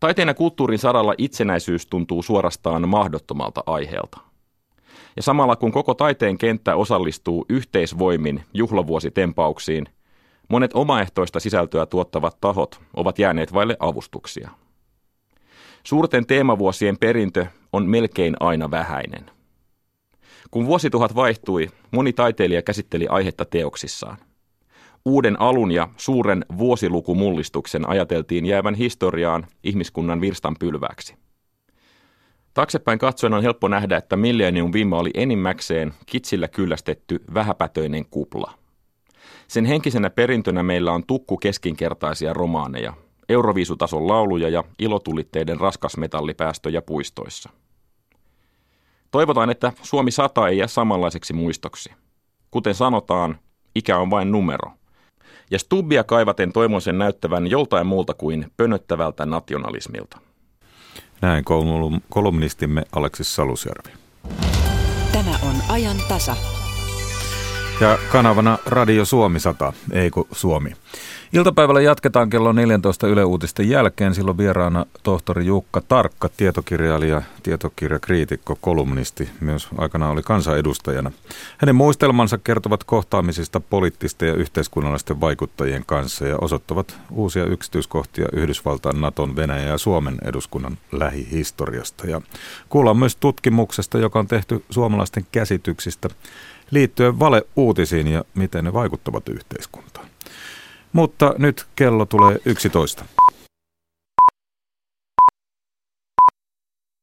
Taiteen ja kulttuurin saralla itsenäisyys tuntuu suorastaan mahdottomalta aiheelta. Ja samalla kun koko taiteen kenttä osallistuu yhteisvoimin juhlavuositempauksiin, monet omaehtoista sisältöä tuottavat tahot ovat jääneet vaille avustuksia. Suurten teemavuosien perintö on melkein aina vähäinen. Kun vuosituhat vaihtui, moni taiteilija käsitteli aihetta teoksissaan. Uuden alun ja suuren vuosilukumullistuksen ajateltiin jäävän historiaan ihmiskunnan virstan pylväksi. Taksepäin katsoen on helppo nähdä, että Millennium Viime oli enimmäkseen kitsillä kyllästetty vähäpätöinen kupla. Sen henkisenä perintönä meillä on tukku keskinkertaisia romaaneja, euroviisutason lauluja ja ilotulitteiden raskasmetallipäästöjä puistoissa. Toivotaan, että Suomi 100 ei jää samanlaiseksi muistoksi. Kuten sanotaan, ikä on vain numero. Ja Stubbia kaivaten toivon sen näyttävän joltain muulta kuin pönöttävältä nationalismilta. Näin kolumnistimme Aleksis Salusjärvi. Tämä on ajan tasa. Ja kanavana Radio Suomi 100, eikö Suomi. Iltapäivällä jatketaan kello 14 Yle Uutisten jälkeen. Silloin vieraana tohtori Jukka Tarkka, tietokirjailija, tietokirjakriitikko, kolumnisti, myös aikana oli kansanedustajana. Hänen muistelmansa kertovat kohtaamisista poliittisten ja yhteiskunnallisten vaikuttajien kanssa ja osoittavat uusia yksityiskohtia Yhdysvaltain, Naton, Venäjän ja Suomen eduskunnan lähihistoriasta. Ja kuullaan myös tutkimuksesta, joka on tehty suomalaisten käsityksistä liittyen valeuutisiin ja miten ne vaikuttavat yhteiskuntaan. Mutta nyt kello tulee 11.